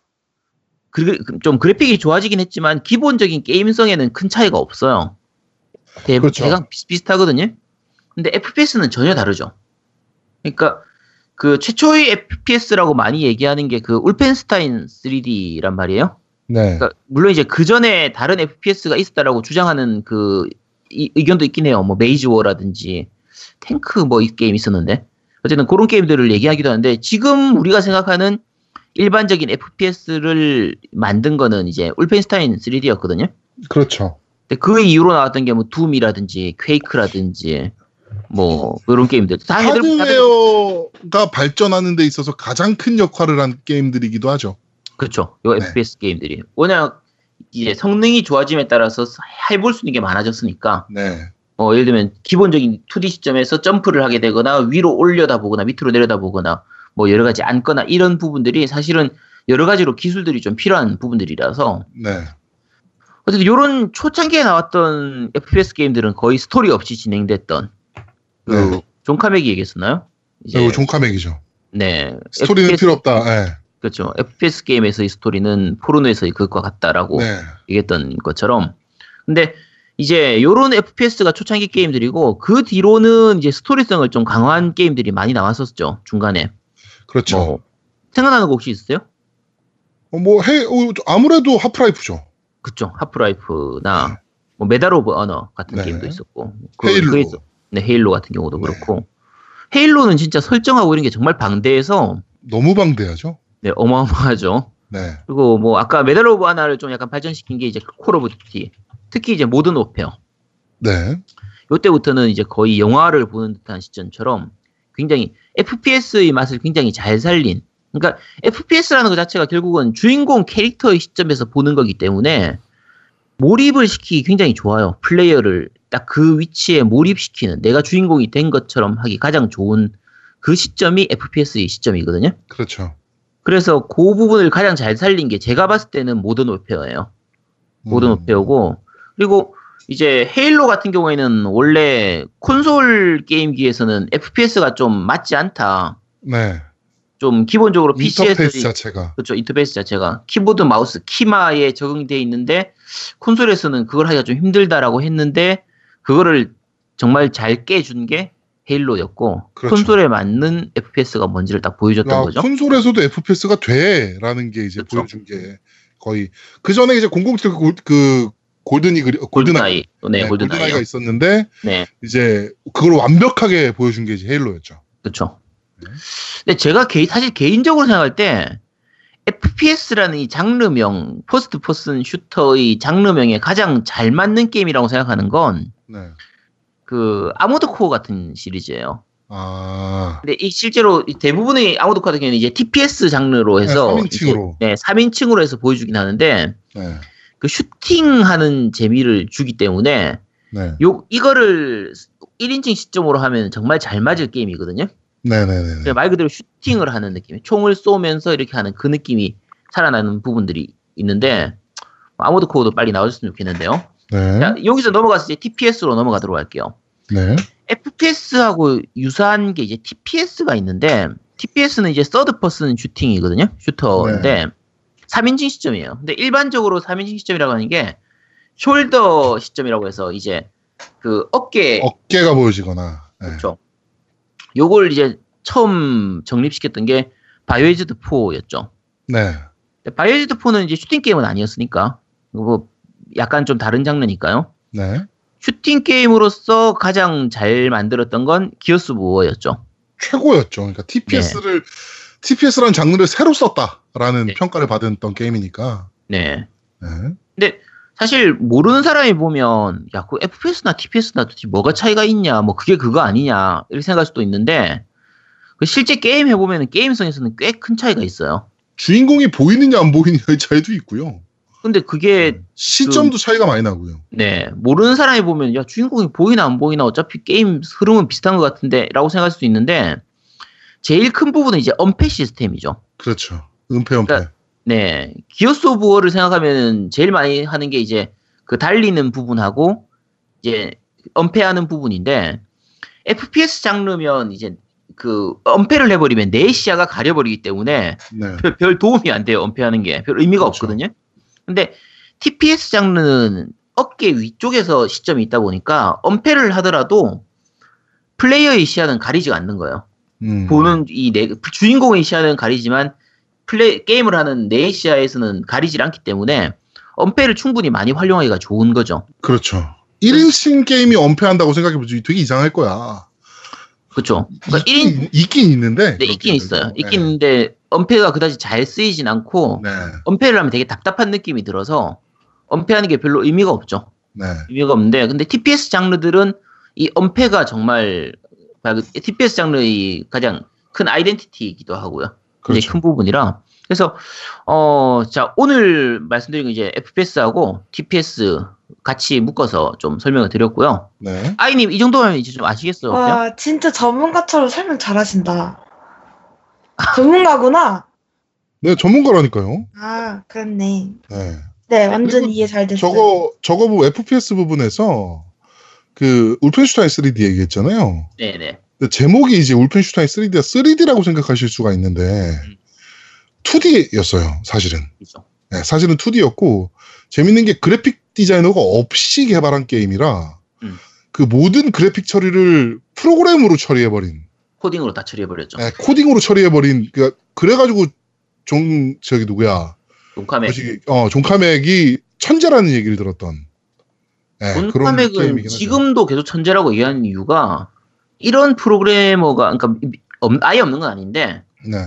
좀 그래픽이 좋아지긴 했지만 기본적인 게임성에는 큰 차이가 없어요. 대, 그렇죠. 대강 비슷비슷하거든요. 근데 FPS는 전혀 다르죠. 그러니까 그 최초의 FPS라고 많이 얘기하는 게 그 Wolfenstein 3D란 말이에요. 네. 그러니까 물론 이제 그 전에 다른 FPS가 있었다라고 주장하는 그 이- 의견도 있긴 해요. 뭐 Maze War라든지 탱크 뭐 이 게임 있었는데 어쨌든 그런 게임들을 얘기하기도 하는데 지금 우리가 생각하는 일반적인 FPS를 만든 거는 이제 울펜스타인 3D였거든요. 그렇죠. 근데 그 이후로 나왔던 게 뭐 둠이라든지 퀘이크라든지 뭐 이런 게임들 다 하드웨어가 발전하는 데 있어서 가장 큰 역할을 한 게임들이기도 하죠. 그렇죠. 요 네. FPS 게임들이 워낙 이제 성능이 좋아짐에 따라서 해볼 수 있는 게 많아졌으니까 네. 어, 예를 들면 기본적인 2D 시점에서 점프를 하게 되거나 위로 올려다 보거나 밑으로 내려다 보거나 뭐 여러 가지 앉거나 이런 부분들이 사실은 여러 가지로 기술들이 좀 필요한 부분들이라서 네. 어쨌든 이런 초창기에 나왔던 FPS 게임들은 거의 스토리 없이 진행됐던 그 네. 존 카맥이 얘기했었나요? 이제 이거 존 카맥이죠. 네 스토리는 FPS 필요 없다. 네. 그렇죠. FPS 게임에서의 스토리는 포르노에서의 그것과 같다라고 네. 얘기했던 것처럼. 근데 이제 요런 FPS가 초창기 게임들이고 그 뒤로는 이제 스토리성을 좀 강화한 게임들이 많이 나왔었죠. 중간에. 그렇죠. 뭐 생각나는 거 혹시 있어요? 어, 뭐 해, 어, 아무래도 Half-Life죠. 그쵸. Half-Life나 뭐 Medal of Honor 같은 네. 게임도 있었고. 그- Halo. 네, Halo 같은 경우도 네. 그렇고. Halo는 진짜 설정하고 이런 게 정말 방대해서 너무 방대하죠. 네, 어마어마하죠. 네. 그리고 뭐 아까 Medal of Honor를 좀 약간 발전시킨 게 이제 Call of Duty. 특히 이제 Modern Warfare. 네. 요때부터는 이제 거의 영화를 보는 듯한 시점처럼 굉장히 FPS의 맛을 굉장히 잘 살린 그러니까 FPS라는 것 자체가 결국은 주인공 캐릭터의 시점에서 보는 거기 때문에 몰입을 시키기 굉장히 좋아요. 플레이어를 딱 그 위치에 몰입시키는 내가 주인공이 된 것처럼 하기 가장 좋은 그 시점이 FPS의 시점이거든요. 그렇죠. 그래서 그 부분을 가장 잘 살린 게 제가 봤을 때는 모던 오페어예요. 모던 음. Warfare고 그리고 이제 Halo 같은 경우에는 원래 콘솔 게임기에서는 FPS가 좀 맞지 않다. 네. 좀 기본적으로 PC에서 인터페이스 자체가. 그렇죠 인터페이스 자체가 키보드 마우스 키마에 적용돼 있는데 콘솔에서는 그걸 하기가 좀 힘들다라고 했는데 그거를 정말 잘 깨준 게 Halo였고 그렇죠. 콘솔에 맞는 FPS가 뭔지를 딱 보여줬던 야, 거죠. 콘솔에서도 FPS가 돼라는 게 이제 그렇죠. 보여준 게 거의 그 전에 이제 007 그, 골- 그 GoldenEye 그리 GoldenEye, 네, 네, GoldenEye, GoldenEye가 있었는데 네, 이제 그걸 완벽하게 보여준 게 이제 Halo였죠. 그렇죠. 네. 근데 제가 개, 사실 개인적으로 생각할 때 FPS라는 이 장르명, First Person Shooter의 장르명에 가장 잘 맞는 게임이라고 생각하는 건 네. 그 Armored Core 같은 시리즈예요. 아. 근데 이 실제로 이 대부분의 Armored Core 같은 경우는 이제 TPS 장르로 해서 네, 3인칭으로. 이제, 네, 3인칭으로 해서 보여주긴 하는데 네. 그 슈팅하는 재미를 주기 때문에 네. 요 이거를 1인칭 시점으로 하면 정말 잘 맞을 게임이거든요. 네네네. 그냥 말 그대로 슈팅을 하는 느낌, 총을 쏘면서 이렇게 하는 그 느낌이 살아나는 부분들이 있는데 아모드 코어도 빨리 나와줬으면 좋겠는데요. 네. 자, 여기서 넘어가서 이제 TPS로 넘어가도록 할게요. 네. FPS하고 유사한 게 이제 TPS가 있는데 TPS는 이제 Third Person Shooting이거든요. Shooter인데 3인칭 시점이에요. 근데 일반적으로 3인칭 시점이라고 하는 게 shoulder 시점이라고 해서 이제 그 어깨 어깨가 보여지거나. 네. 그렇죠. 요걸 이제 처음 정립시켰던 게 Biohazard 4였죠. 네. Biohazard 4는 이제 슈팅 게임은 아니었으니까 뭐 약간 좀 다른 장르니까요. 네. 슈팅 게임으로서 가장 잘 만들었던 건 기어스 모어였죠. 최고였죠. 그러니까 TPS를 TPS라는 장르를 새로 썼다라는 네. 평가를 받았던 게임이니까. 네. 네. 근데 사실 모르는 사람이 보면 야그 FPS나 TPS나 도대체 뭐가 차이가 있냐 뭐 그게 그거 아니냐 이렇게 생각할 수도 있는데 그 실제 게임 해보면 게임성에서는 꽤 큰 차이가 있어요. 주인공이 보이느냐 안 보이느냐의 차이도 있고요. 근데 그게 시점도 차이가 많이 나고요. 네 모르는 사람이 보면 야 주인공이 보이나 안 보이나 어차피 게임 흐름은 비슷한 것 같은데라고 생각할 수도 있는데 제일 큰 부분은 이제 언패 시스템이죠. 그렇죠. 은폐 엄폐. 그러니까 네 Gears of War를 생각하면 제일 많이 하는 게 이제 그 달리는 부분하고 이제 엄폐하는 부분인데 FPS 장르면 이제 그 엄폐를 해버리면 내 시야가 가려버리기 때문에 네. 별, 별 도움이 안 돼요 엄폐하는 게 별 의미가 그렇죠. 없거든요. 근데 TPS 장르는 어깨 위쪽에서 시점이 있다 보니까 엄폐를 하더라도 플레이어의 시야는 가리지가 않는 거예요. 음. 보는 이 내, 주인공의 시야는 가리지만 플레이 게임을 하는 내 시야에서는 가리질 않기 때문에 언패를 충분히 많이 활용하기가 좋은 거죠. 그렇죠. 1인칭 게임이 언패한다고 생각해보지 되게 이상할 거야. 그렇죠. 그러니까 1인 있긴, 있긴 있는데. 네, 있긴. 있어요. 네. 있긴 있는데 언패가 그다지 잘 쓰이진 않고 네. 언패를 하면 되게 답답한 느낌이 들어서 언패하는 게 별로 의미가 없죠. 네. 의미가 없는데 근데 TPS 장르들은 이 언패가 정말 그 TPS 장르의 가장 큰 아이덴티티이기도 하고요. 굉장히 그렇죠. 큰 부분이라 그래서 어 자 오늘 말씀드린 건 이제 FPS하고 TPS 같이 묶어서 좀 설명을 드렸고요. 네. 아이님 이 정도면 이제 좀 아시겠어요? 와, 진짜 전문가처럼 설명 잘하신다. 전문가구나. 네, 전문가라니까요. 아, 그렇네. 네. 네, 완전 이해 잘 됐어요. 저거, 저거 뭐 FPS 부분에서 그 울펜슈타인 3D 얘기했잖아요. 네네. 근데 제목이 이제 울펜슈타인 3D가 3D라고 생각하실 수가 있는데 음. 2D였어요, 사실은. 그렇죠. 네, 사실은 2D였고 재밌는 게 그래픽 디자이너가 없이 개발한 게임이라 음. 그 모든 그래픽 처리를 프로그램으로 처리해버린 코딩으로 다 처리해버렸죠. 네, 코딩으로 처리해버린 그 그래가지고 종 저기 누구야. 뭐지, 어 종카맥이 천재라는 얘기를 들었던 네, 하죠. 지금도 계속 천재라고 얘기하는 이유가 이런 프로그래머가 그러니까 없- 아예 없는 건 아닌데 네.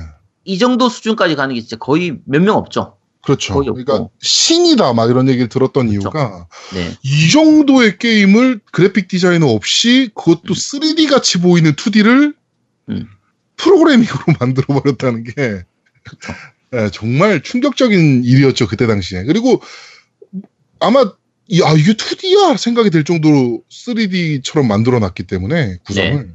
이 정도 수준까지 가는 게 진짜 거의 몇 명 없죠. 그렇죠. 그러니까 신이다 막 이런 얘기를 들었던 그렇죠. 이유가 네. 이 정도의 게임을 그래픽 디자이너 없이 그것도 3D 같이 보이는 2D를 음. 프로그래밍으로 만들어 버렸다는 게 네, 정말 충격적인 일이었죠 그때 당시에. 그리고 아마 이- 아 이게 2D야 생각이 들 정도로 3D처럼 만들어 놨기 때문에 구성을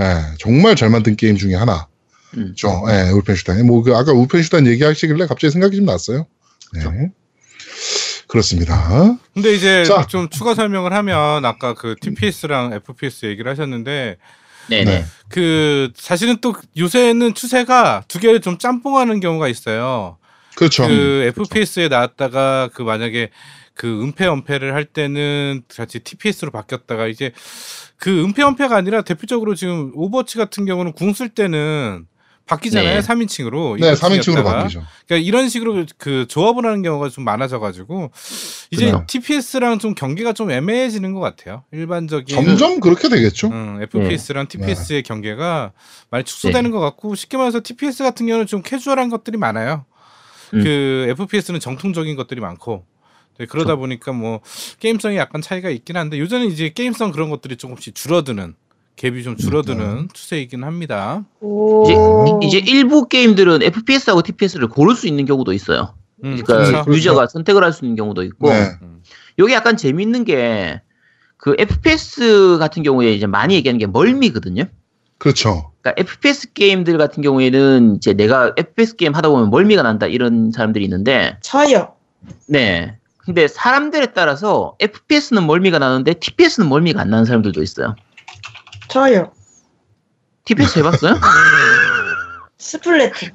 예, 정말 잘 만든 게임 중에 하나. 음. 죠. 예, 울펜슈타인. 뭐, 그, 아까 울펜슈타인 얘기하시길래 갑자기 생각이 좀 났어요. 네. 그렇죠. 그렇습니다. 근데 이제 자. 좀 추가 설명을 하면 아까 그 TPS랑 FPS 얘기를 하셨는데 네네. 네. 그 사실은 또 요새는 추세가 두 개를 좀 짬뽕하는 경우가 있어요. 그렇죠. 그 FPS에 나왔다가 그 만약에 그 은폐 엄폐를 할 때는 같이 TPS로 바뀌었다가 이제 그 은폐 엄폐가 아니라 대표적으로 지금 Overwatch 같은 경우는 궁 쓸 때는 바뀌잖아요. 네. 3인칭으로. 네, 3인칭으로 바뀌죠. 그러니까 이런 식으로 그 조합을 하는 경우가 좀 많아져 가지고 이제 그래요. TPS랑 좀 경계가 좀 애매해지는 것 같아요. 일반적인 점점 그렇게 되겠죠. 음, FPS랑 네. TPS의 경계가 많이 축소되는 것 같고 쉽게 말해서 TPS 같은 경우는 좀 캐주얼한 것들이 많아요. 음. 그 FPS는 정통적인 것들이 많고 네, 그러다 그렇죠. 보니까 뭐 게임성이 약간 차이가 있긴 한데 요새는 이제 게임성 그런 것들이 조금씩 줄어드는 갭이 좀 줄어드는 추세이긴 합니다. 오. 이제, 이제 일부 게임들은 FPS하고 TPS를 고를 수 있는 경우도 있어요. 음, 그러니까 그렇죠. 유저가 선택을 할 수 있는 경우도 있고 네. 음. 여기 약간 재밌는 게 그 FPS 같은 경우에 이제 많이 얘기하는 게 멀미거든요. 그렇죠. 그러니까 FPS 게임들 같은 경우에는 이제 내가 FPS 게임 하다 보면 멀미가 난다 이런 사람들이 있는데 저요. 네. 근데 사람들에 따라서 FPS는 멀미가 나는데 TPS는 멀미가 안 나는 사람들도 있어요. 저요. TPS 해봤어요? Splatoon.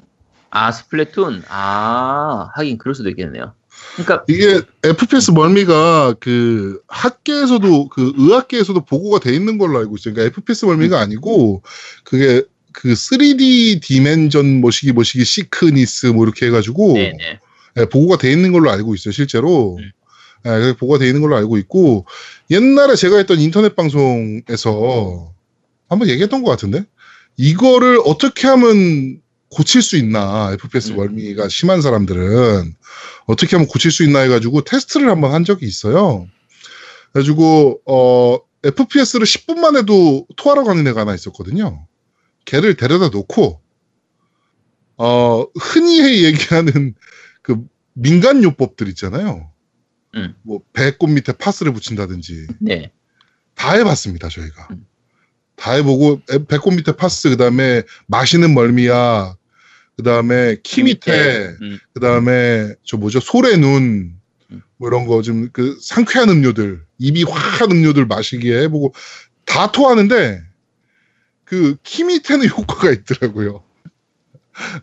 아 Splatoon 아 하긴 그럴 수도 있겠네요. 그러니까 이게 FPS 멀미가 그 학계에서도 그 의학계에서도 보고가 돼 있는 걸로 알고 있어요. 그러니까 FPS 멀미가 아니고 그게 그 3D 디멘전 뭐시기 뭐시기 시크니스 뭐 이렇게 해가지고 네네. 예, 보고가 돼 있는 걸로 알고 있어요, 실제로. 음. 예, 보고가 돼 있는 걸로 알고 있고, 옛날에 제가 했던 인터넷 방송에서 한번 얘기했던 것 같은데? 이거를 어떻게 하면 고칠 수 있나, FPS 음. 멀미가 심한 사람들은 어떻게 하면 고칠 수 있나 해가지고 테스트를 한번 한 적이 있어요. 그래가지고, 어, FPS를 10분만 해도 토하러 가는 애가 하나 있었거든요. 걔를 데려다 놓고, 어, 흔히 얘기하는 그 민간 요법들 있잖아요. 음. 뭐 배꼽 밑에 파스를 붙인다든지 네. 다 해봤습니다 저희가. 음. 다 해보고 에- 배꼽 밑에 파스 그다음에 마시는 멀미야 그다음에 키미테 음. 그다음에 저 뭐죠 솔의 눈 음. 뭐 이런 거 좀 그 상쾌한 음료들 입이 화한 음료들 마시기에 해보고 다 토하는데 그 키미테는 효과가 있더라고요.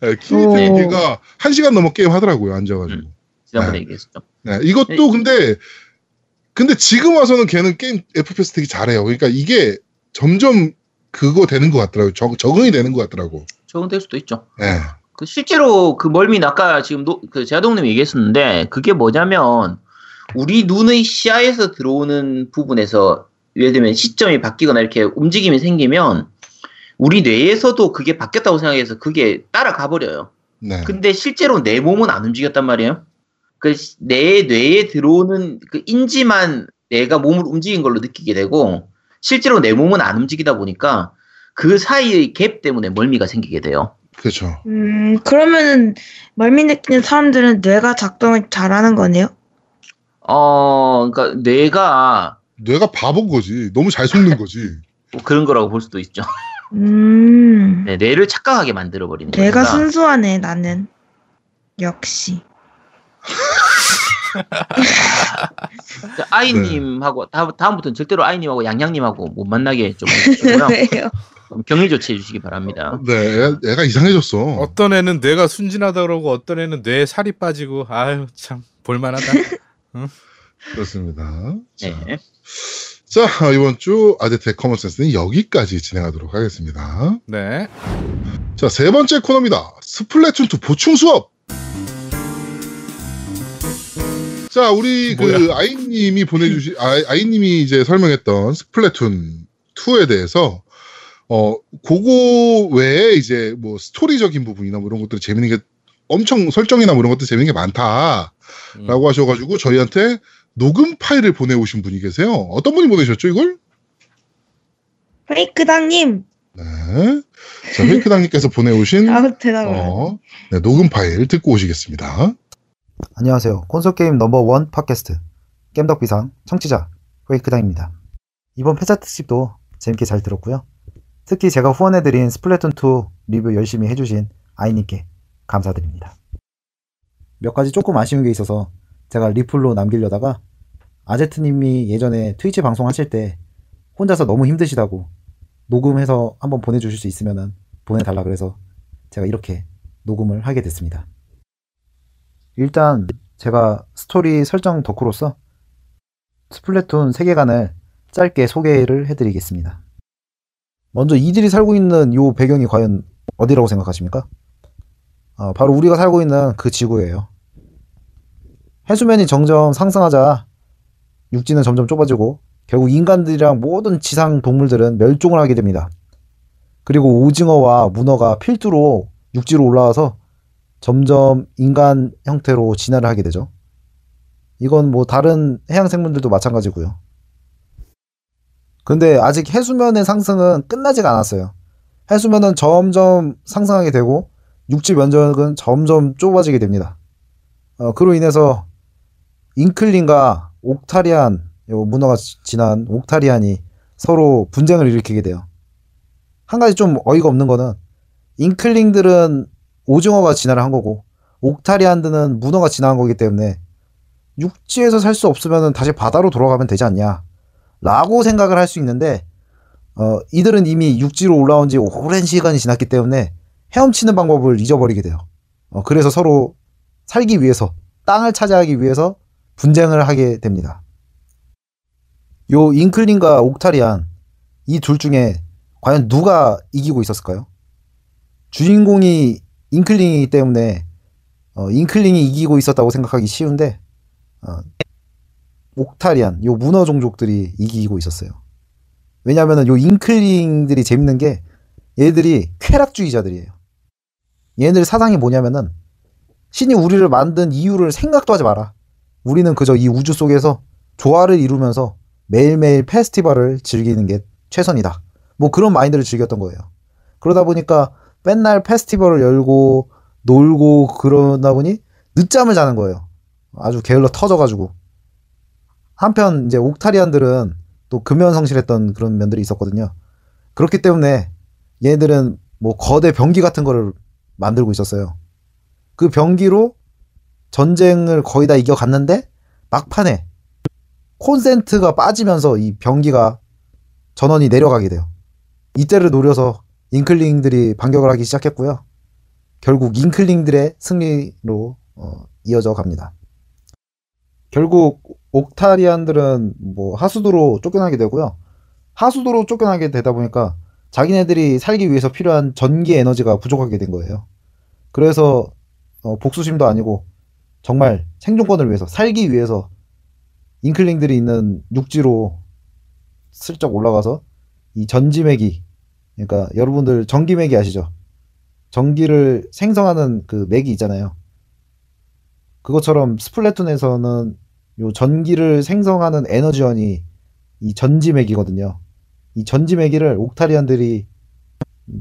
예, 키미테 오. 걔가 한 시간 넘어 게임 하더라고요 앉아가지고. 음. 지난번에 네. 얘기했었죠. 네, 이것도 근데 근데 지금 와서는 걔는 게임 FPS 되게 잘해요. 그러니까 이게 점점 그거 되는 것 같더라고요. 적, 적응이 되는 것 같더라고. 적응될 수도 있죠. 예. 그 실제로 그 멀미는 아까 지금 노, 그 제아동님이 얘기했었는데 그게 뭐냐면 우리 눈의 시야에서 들어오는 부분에서 예를 들면 시점이 바뀌거나 이렇게 움직임이 생기면 우리 뇌에서도 그게 바뀌었다고 생각해서 그게 따라가 버려요. 네. 근데 실제로 내 몸은 안 움직였단 말이에요. 그 내 뇌에 들어오는 그 인지만 내가 몸을 움직인 걸로 느끼게 되고 실제로 내 몸은 안 움직이다 보니까 그 사이의 갭 때문에 멀미가 생기게 돼요. 그렇죠. 음, 그러면은 멀미 느끼는 사람들은 뇌가 작동을 잘하는 거네요? 어, 그러니까 뇌가 뇌가 바본 거지. 너무 잘 속는 거지. 뭐 그런 거라고 볼 수도 있죠. 음, 네, 뇌를 착각하게 만들어 버리는 뇌가 거니까. 순수하네, 나는. 역시. 자, 아이님하고 다음 다음부터는 절대로 아이님하고 양양님하고 못 만나게 좀 해주시고요. 격리 조치해 주시기 바랍니다. 네, 애- 애가 이상해졌어. 어떤 애는 뇌가 순진하다 그러고 어떤 애는 뇌에 살이 빠지고 아유 참 볼만하다. 그렇습니다. 자, 네. 자, 아, 이번 주 아재텍 커먼센스는 여기까지 진행하도록 하겠습니다. 네. 자, 세 번째 코너입니다. 스플래툰2 보충 수업! 자, 우리 그 뭐야? 아이님이 보내주신, 아, 아이님이 이제 설명했던 스플래툰 2에 대해서, 어, 그거 외에 이제 뭐 스토리적인 부분이나 뭐 이런 것들이 재밌는 게 엄청 설정이나 뭐 이런 것들 재밌는 게 많다. 음. 라고 하셔가지고 저희한테 녹음 파일을 보내오신 분이 계세요. 어떤 분이 보내셨죠, 이걸? 페이크당님! 네. 자, 페이크당님께서 보내오신 대답을. 어, 네, 녹음 파일 듣고 오시겠습니다. 안녕하세요. 콘솔 게임 넘버원 팟캐스트 겜덕비상 청취자 페이크당입니다. 이번 패자 특집도 재밌게 잘 들었고요. 특히 제가 후원해드린 스플래툰2 리뷰 열심히 해주신 아이님께 감사드립니다. 몇 가지 조금 아쉬운 게 있어서 제가 리플로 남기려다가 아제트님이 예전에 트위치 방송하실 때 혼자서 너무 힘드시다고 녹음해서 한번 보내주실 수 있으면 보내달라 그래서 제가 이렇게 녹음을 하게 됐습니다. 일단 제가 스토리 설정 덕후로서 스플래툰 세계관을 짧게 소개를 해드리겠습니다. 먼저 이들이 살고 있는 요 배경이 과연 어디라고 생각하십니까? 어, 바로 우리가 살고 있는 그 지구예요. 해수면이 점점 상승하자 육지는 점점 좁아지고 결국 인간들이랑 모든 지상 동물들은 멸종을 하게 됩니다. 그리고 오징어와 문어가 필두로 육지로 올라와서 점점 인간 형태로 진화를 하게 되죠. 이건 뭐 다른 해양 생물들도 마찬가지고요. 근데 아직 해수면의 상승은 끝나지가 않았어요. 해수면은 점점 상승하게 되고 육지 면적은 점점 좁아지게 됩니다. 어, 그로 인해서 잉클린과 옥타리안, 요 문어가 지난 옥타리안이 서로 분쟁을 일으키게 돼요. 한 가지 좀 어이가 없는 거는 잉클링들은 오징어가 진화를 한 거고 옥타리안드는 문어가 진화한 거기 때문에 육지에서 살 수 없으면 다시 바다로 돌아가면 되지 않냐 라고 생각을 할 수 있는데 어, 이들은 이미 육지로 올라온 지 오랜 시간이 지났기 때문에 헤엄치는 방법을 잊어버리게 돼요. 어, 그래서 서로 살기 위해서 땅을 차지하기 위해서 분쟁을 하게 됩니다. 요 잉클린과 옥타리안 이 둘 중에 과연 누가 이기고 있었을까요? 주인공이 잉클링이기 때문에 어, 잉클링이 이기고 있었다고 생각하기 쉬운데 어, 옥타리안 요 문어 종족들이 이기고 있었어요. 왜냐하면 요 잉클링들이 재밌는 게 얘들이 쾌락주의자들이에요. 얘네들 사상이 뭐냐면은 신이 우리를 만든 이유를 생각도 하지 마라. 우리는 그저 이 우주 속에서 조화를 이루면서 매일매일 페스티벌을 즐기는 게 최선이다. 뭐 그런 마인드를 즐겼던 거예요. 그러다 보니까 맨날 페스티벌을 열고 놀고 그러다 보니 늦잠을 자는 거예요. 아주 게을러 터져가지고. 한편 이제 옥타리안들은 또 금연성실했던 그런 면들이 있었거든요. 그렇기 때문에 얘네들은 뭐 거대 병기 같은 거를 만들고 있었어요. 그 병기로 전쟁을 거의 다 이겨갔는데 막판에 콘센트가 빠지면서 이 병기가 전원이 내려가게 돼요. 이때를 노려서 잉클링들이 반격을 하기 시작했고요. 결국 잉클링들의 승리로 어, 이어져 갑니다. 결국 옥타리안들은 뭐 하수도로 쫓겨나게 되고요. 하수도로 쫓겨나게 되다 보니까 자기네들이 살기 위해서 필요한 전기 에너지가 부족하게 된 거예요. 그래서 어, 복수심도 아니고 정말 생존권을 위해서 살기 위해서 잉클링들이 있는 육지로 슬쩍 올라가서 이 전지메기 그러니까 여러분들 전기메기 아시죠? 전기를 생성하는 그 메기 있잖아요. 그것처럼 스플래툰에서는 요 전기를 생성하는 에너지원이 이 전지메기거든요. 이 전지메기를 옥타리안들이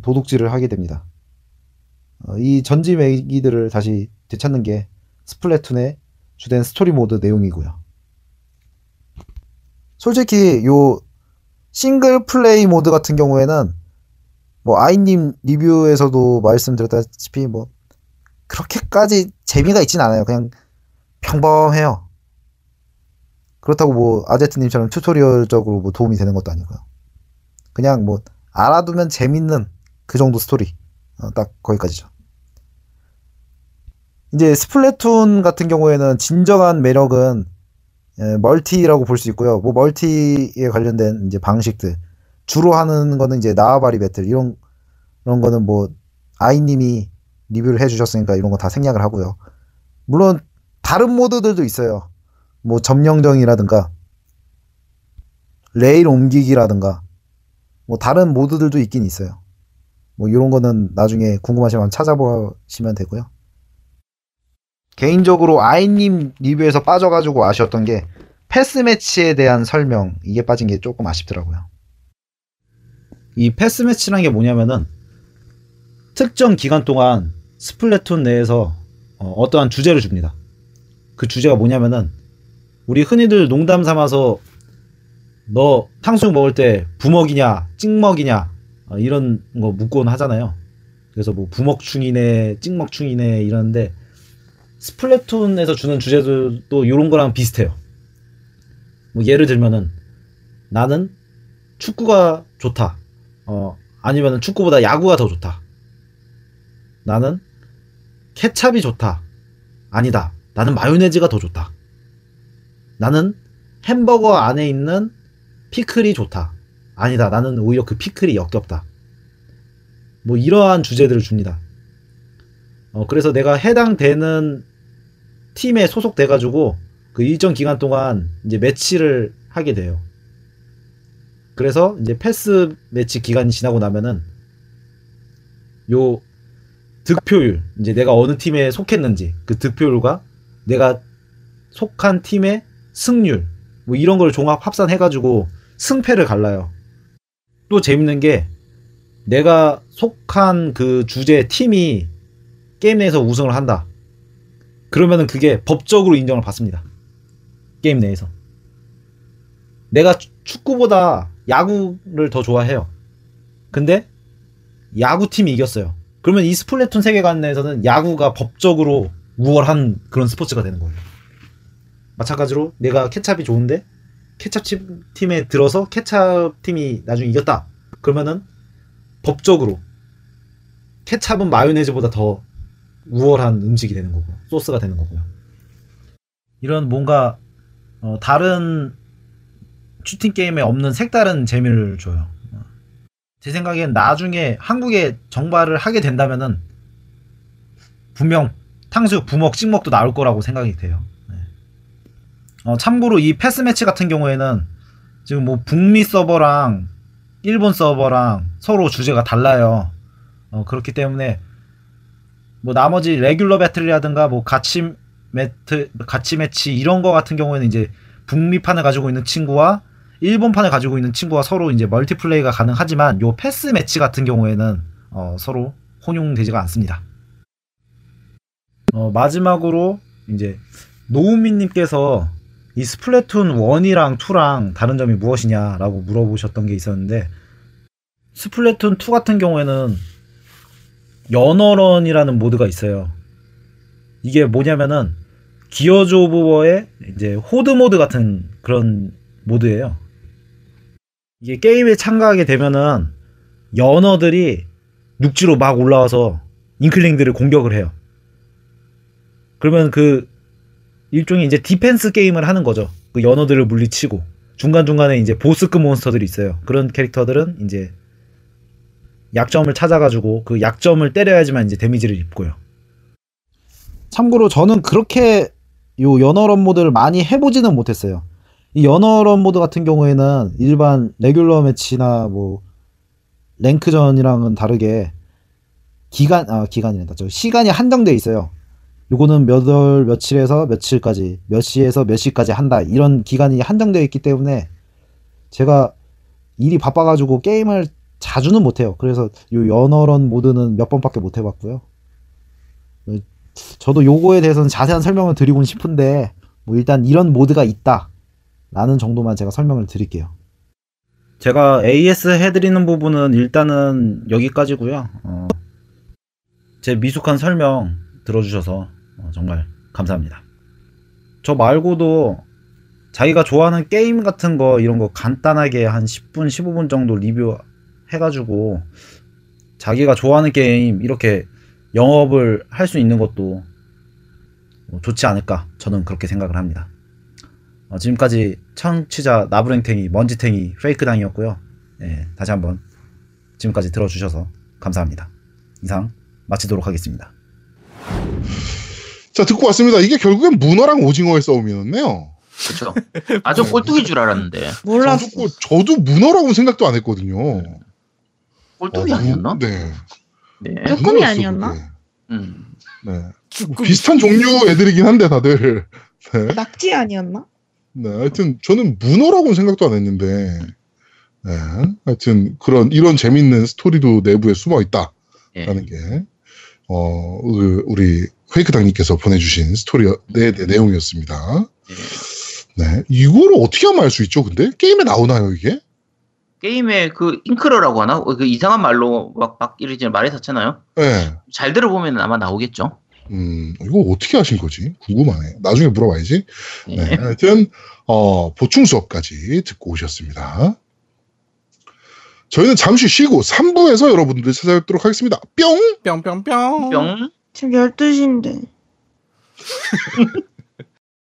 도둑질을 하게 됩니다. 어, 이 전지메기들을 다시 되찾는 게 스플래툰의 주된 스토리 모드 내용이고요. 솔직히 요 싱글 플레이 모드 같은 경우에는 뭐 아이님 리뷰에서도 말씀드렸다시피 뭐 그렇게까지 재미가 있진 않아요. 그냥 평범해요. 그렇다고 뭐 아제트님처럼 튜토리얼적으로 뭐 도움이 되는 것도 아니고요. 그냥 뭐 알아두면 재밌는 그 정도 스토리 어, 딱 거기까지죠. 이제 스플래툰 같은 경우에는 진정한 매력은 예, 멀티라고 볼 수 있고요. 뭐 멀티에 관련된 이제 방식들 주로 하는 거는 이제 나와바리 배틀 이런 이런 거는 뭐 아이님이 리뷰를 해주셨으니까 이런 거 다 생략을 하고요. 물론 다른 모드들도 있어요. 뭐 점령전이라든가 레일 옮기기라든가 뭐 다른 모드들도 있긴 있어요. 뭐 이런 거는 나중에 궁금하시면 찾아보시면 되고요. 개인적으로 아이님 리뷰에서 빠져가지고 아쉬웠던 게 패스 매치에 대한 설명 이게 빠진 게 조금 아쉽더라고요. 이 패스 매치라는 게 뭐냐면은 특정 기간 동안 스플래툰 내에서 어, 떠한 주제를 줍니다. 그 주제가 뭐냐면은 우리 흔히들 농담 삼아서 너 탕수육 먹을 때 부먹이냐 찍먹이냐 어, 이런 거 묻곤 하잖아요. 그래서 뭐 부먹충이네 찍먹충이네 이러는데 스플래툰에서 주는 주제들도 이런 거랑 비슷해요. 뭐 예를 들면은 나는 축구가 좋다. 어, 아니면은 축구보다 야구가 더 좋다. 나는 케찹이 좋다. 아니다. 나는 마요네즈가 더 좋다. 나는 햄버거 안에 있는 피클이 좋다. 아니다. 나는 오히려 그 피클이 역겹다. 뭐 이러한 주제들을 줍니다. 어, 그래서 내가 해당되는 팀에 소속돼가지고 그 일정 기간 동안 이제 매치를 하게 돼요. 그래서 이제 패스 매치 기간이 지나고 나면은 요 득표율 이제 내가 어느 팀에 속했는지 그 득표율과 내가 속한 팀의 승률 뭐 이런 걸 종합 합산해 가지고 승패를 갈라요. 또 재밌는 게 내가 속한 그 주제 팀이 게임 내에서 우승을 한다. 그러면은 그게 법적으로 인정을 받습니다. 게임 내에서. 내가 축구보다 야구를 더 좋아해요. 근데 야구팀이 이겼어요. 그러면 이 스플래툰 세계관 내에서는 야구가 법적으로 우월한 그런 스포츠가 되는 거예요. 마찬가지로 내가 케찹이 좋은데 케찹 팀에 들어서 케찹 팀이 나중에 이겼다. 그러면은 법적으로 케찹은 마요네즈보다 더 우월한 음식이 되는 거고 소스가 되는 거고요. 이런 뭔가 어, 다른 슈팅 게임에 없는 색다른 재미를 줘요. 어. 제 생각엔 나중에 한국에 정발을 하게 된다면은 분명 탕수육, 부먹, 찍먹도 나올 거라고 생각이 돼요. 네. 어, 참고로 이 페스 매치 같은 경우에는 지금 뭐 북미 서버랑 일본 서버랑 서로 주제가 달라요. 어, 그렇기 때문에 뭐 나머지 레귤러 배틀이라든가 뭐 가치 매트 가치 매치 이런 거 같은 경우에는 이제 북미판을 가지고 있는 친구와 일본판을 가지고 있는 친구와 서로 이제 멀티플레이가 가능하지만 요 페스 매치 같은 경우에는 어, 서로 혼용되지가 않습니다. 어, 마지막으로 이제 노우미님께서 이 스플래툰 1이랑 2랑 다른 점이 무엇이냐라고 물어보셨던 게 있었는데 스플래툰 2 같은 경우에는 연어런이라는 모드가 있어요. 이게 뭐냐면은 기어즈 오브 워의 이제 호드 모드 같은 그런 모드예요. 이게 게임에 참가하게 되면은 연어들이 육지로 막 올라와서 잉클링들을 공격을 해요. 그러면 그 일종의 이제 디펜스 게임을 하는 거죠. 그 연어들을 물리치고 중간중간에 이제 보스급 몬스터들이 있어요. 그런 캐릭터들은 이제 약점을 찾아가지고 그 약점을 때려야지만 이제 데미지를 입고요. 참고로 저는 그렇게 요 연어런 모드를 많이 해보지는 못했어요. 이 연어런 모드 같은 경우에는 일반 레귤러 매치나 뭐 랭크전이랑은 다르게 기간 아 기간이란다. 저 시간이 한정돼 있어요. 요거는 몇 월 며칠에서 며칠까지 몇 시에서 몇 시까지 한다 이런 기간이 한정되어 있기 때문에 제가 일이 바빠 가지고 게임을 자주는 못 해요. 그래서 요 연어런 모드는 몇 번밖에 못 해 봤고요. 어, 저도 요거에 대해서는 자세한 설명을 드리고는 싶은데 뭐 일단 이런 모드가 있다 라는 정도만 제가 설명을 드릴게요. 제가 AS 해드리는 부분은 일단은 여기까지고요. 어, 제 미숙한 설명 들어주셔서 어, 정말 감사합니다. 저 말고도 자기가 좋아하는 게임 같은 거 이런 거 간단하게 한 10분, 15분 정도 리뷰 해가지고 자기가 좋아하는 게임 이렇게 영업을 할 수 있는 것도 뭐 좋지 않을까 저는 그렇게 생각을 합니다. 어, 지금까지 청취자 나부랭탱이 먼지탱이 페이크당이었고요. 예, 다시 한번 지금까지 들어주셔서 감사합니다. 이상 마치도록 하겠습니다. 자, 듣고 왔습니다. 이게 결국엔 문어랑 오징어의 싸움이었네요. 그렇죠. 아주 꼴뚜기인 줄 알았는데 몰랐어. 저도, 저도 문어라고는 생각도 안 했거든요. 꼴뚜기 어, 아니었나? 네. 네. 쭈꾸미 아니었나? 그게. 음. 네. 비슷한 종류 애들이긴 한데 다들. 네. 낙지 아니었나? 네, 하여튼 저는 문어라고는 생각도 안 했는데, 네, 하여튼 그런 이런 재밌는 스토리도 내부에 숨어 있다라는 예. 게 어, 그 우리 페이크 당님께서 보내주신 스토리 내, 내 내용이었습니다. 예. 네, 이거를 어떻게 하면 알 수 있죠? 근데 게임에 나오나요 이게? 게임에 그 잉크러라고 하나? 어, 그 이상한 말로 막, 막 이러지 말했었잖아요. 네, 잘 들어보면 아마 나오겠죠. 음, 이거 어떻게 하신 거지? 궁금하네. 나중에 물어봐야지. 예. 네, 하여튼 어, 보충 수업까지 듣고 오셨습니다. 저희는 잠시 쉬고 3부에서 여러분들 찾아뵙도록 하겠습니다. 뿅! 뿅뿅뿅. 뿅. 지금 12시인데.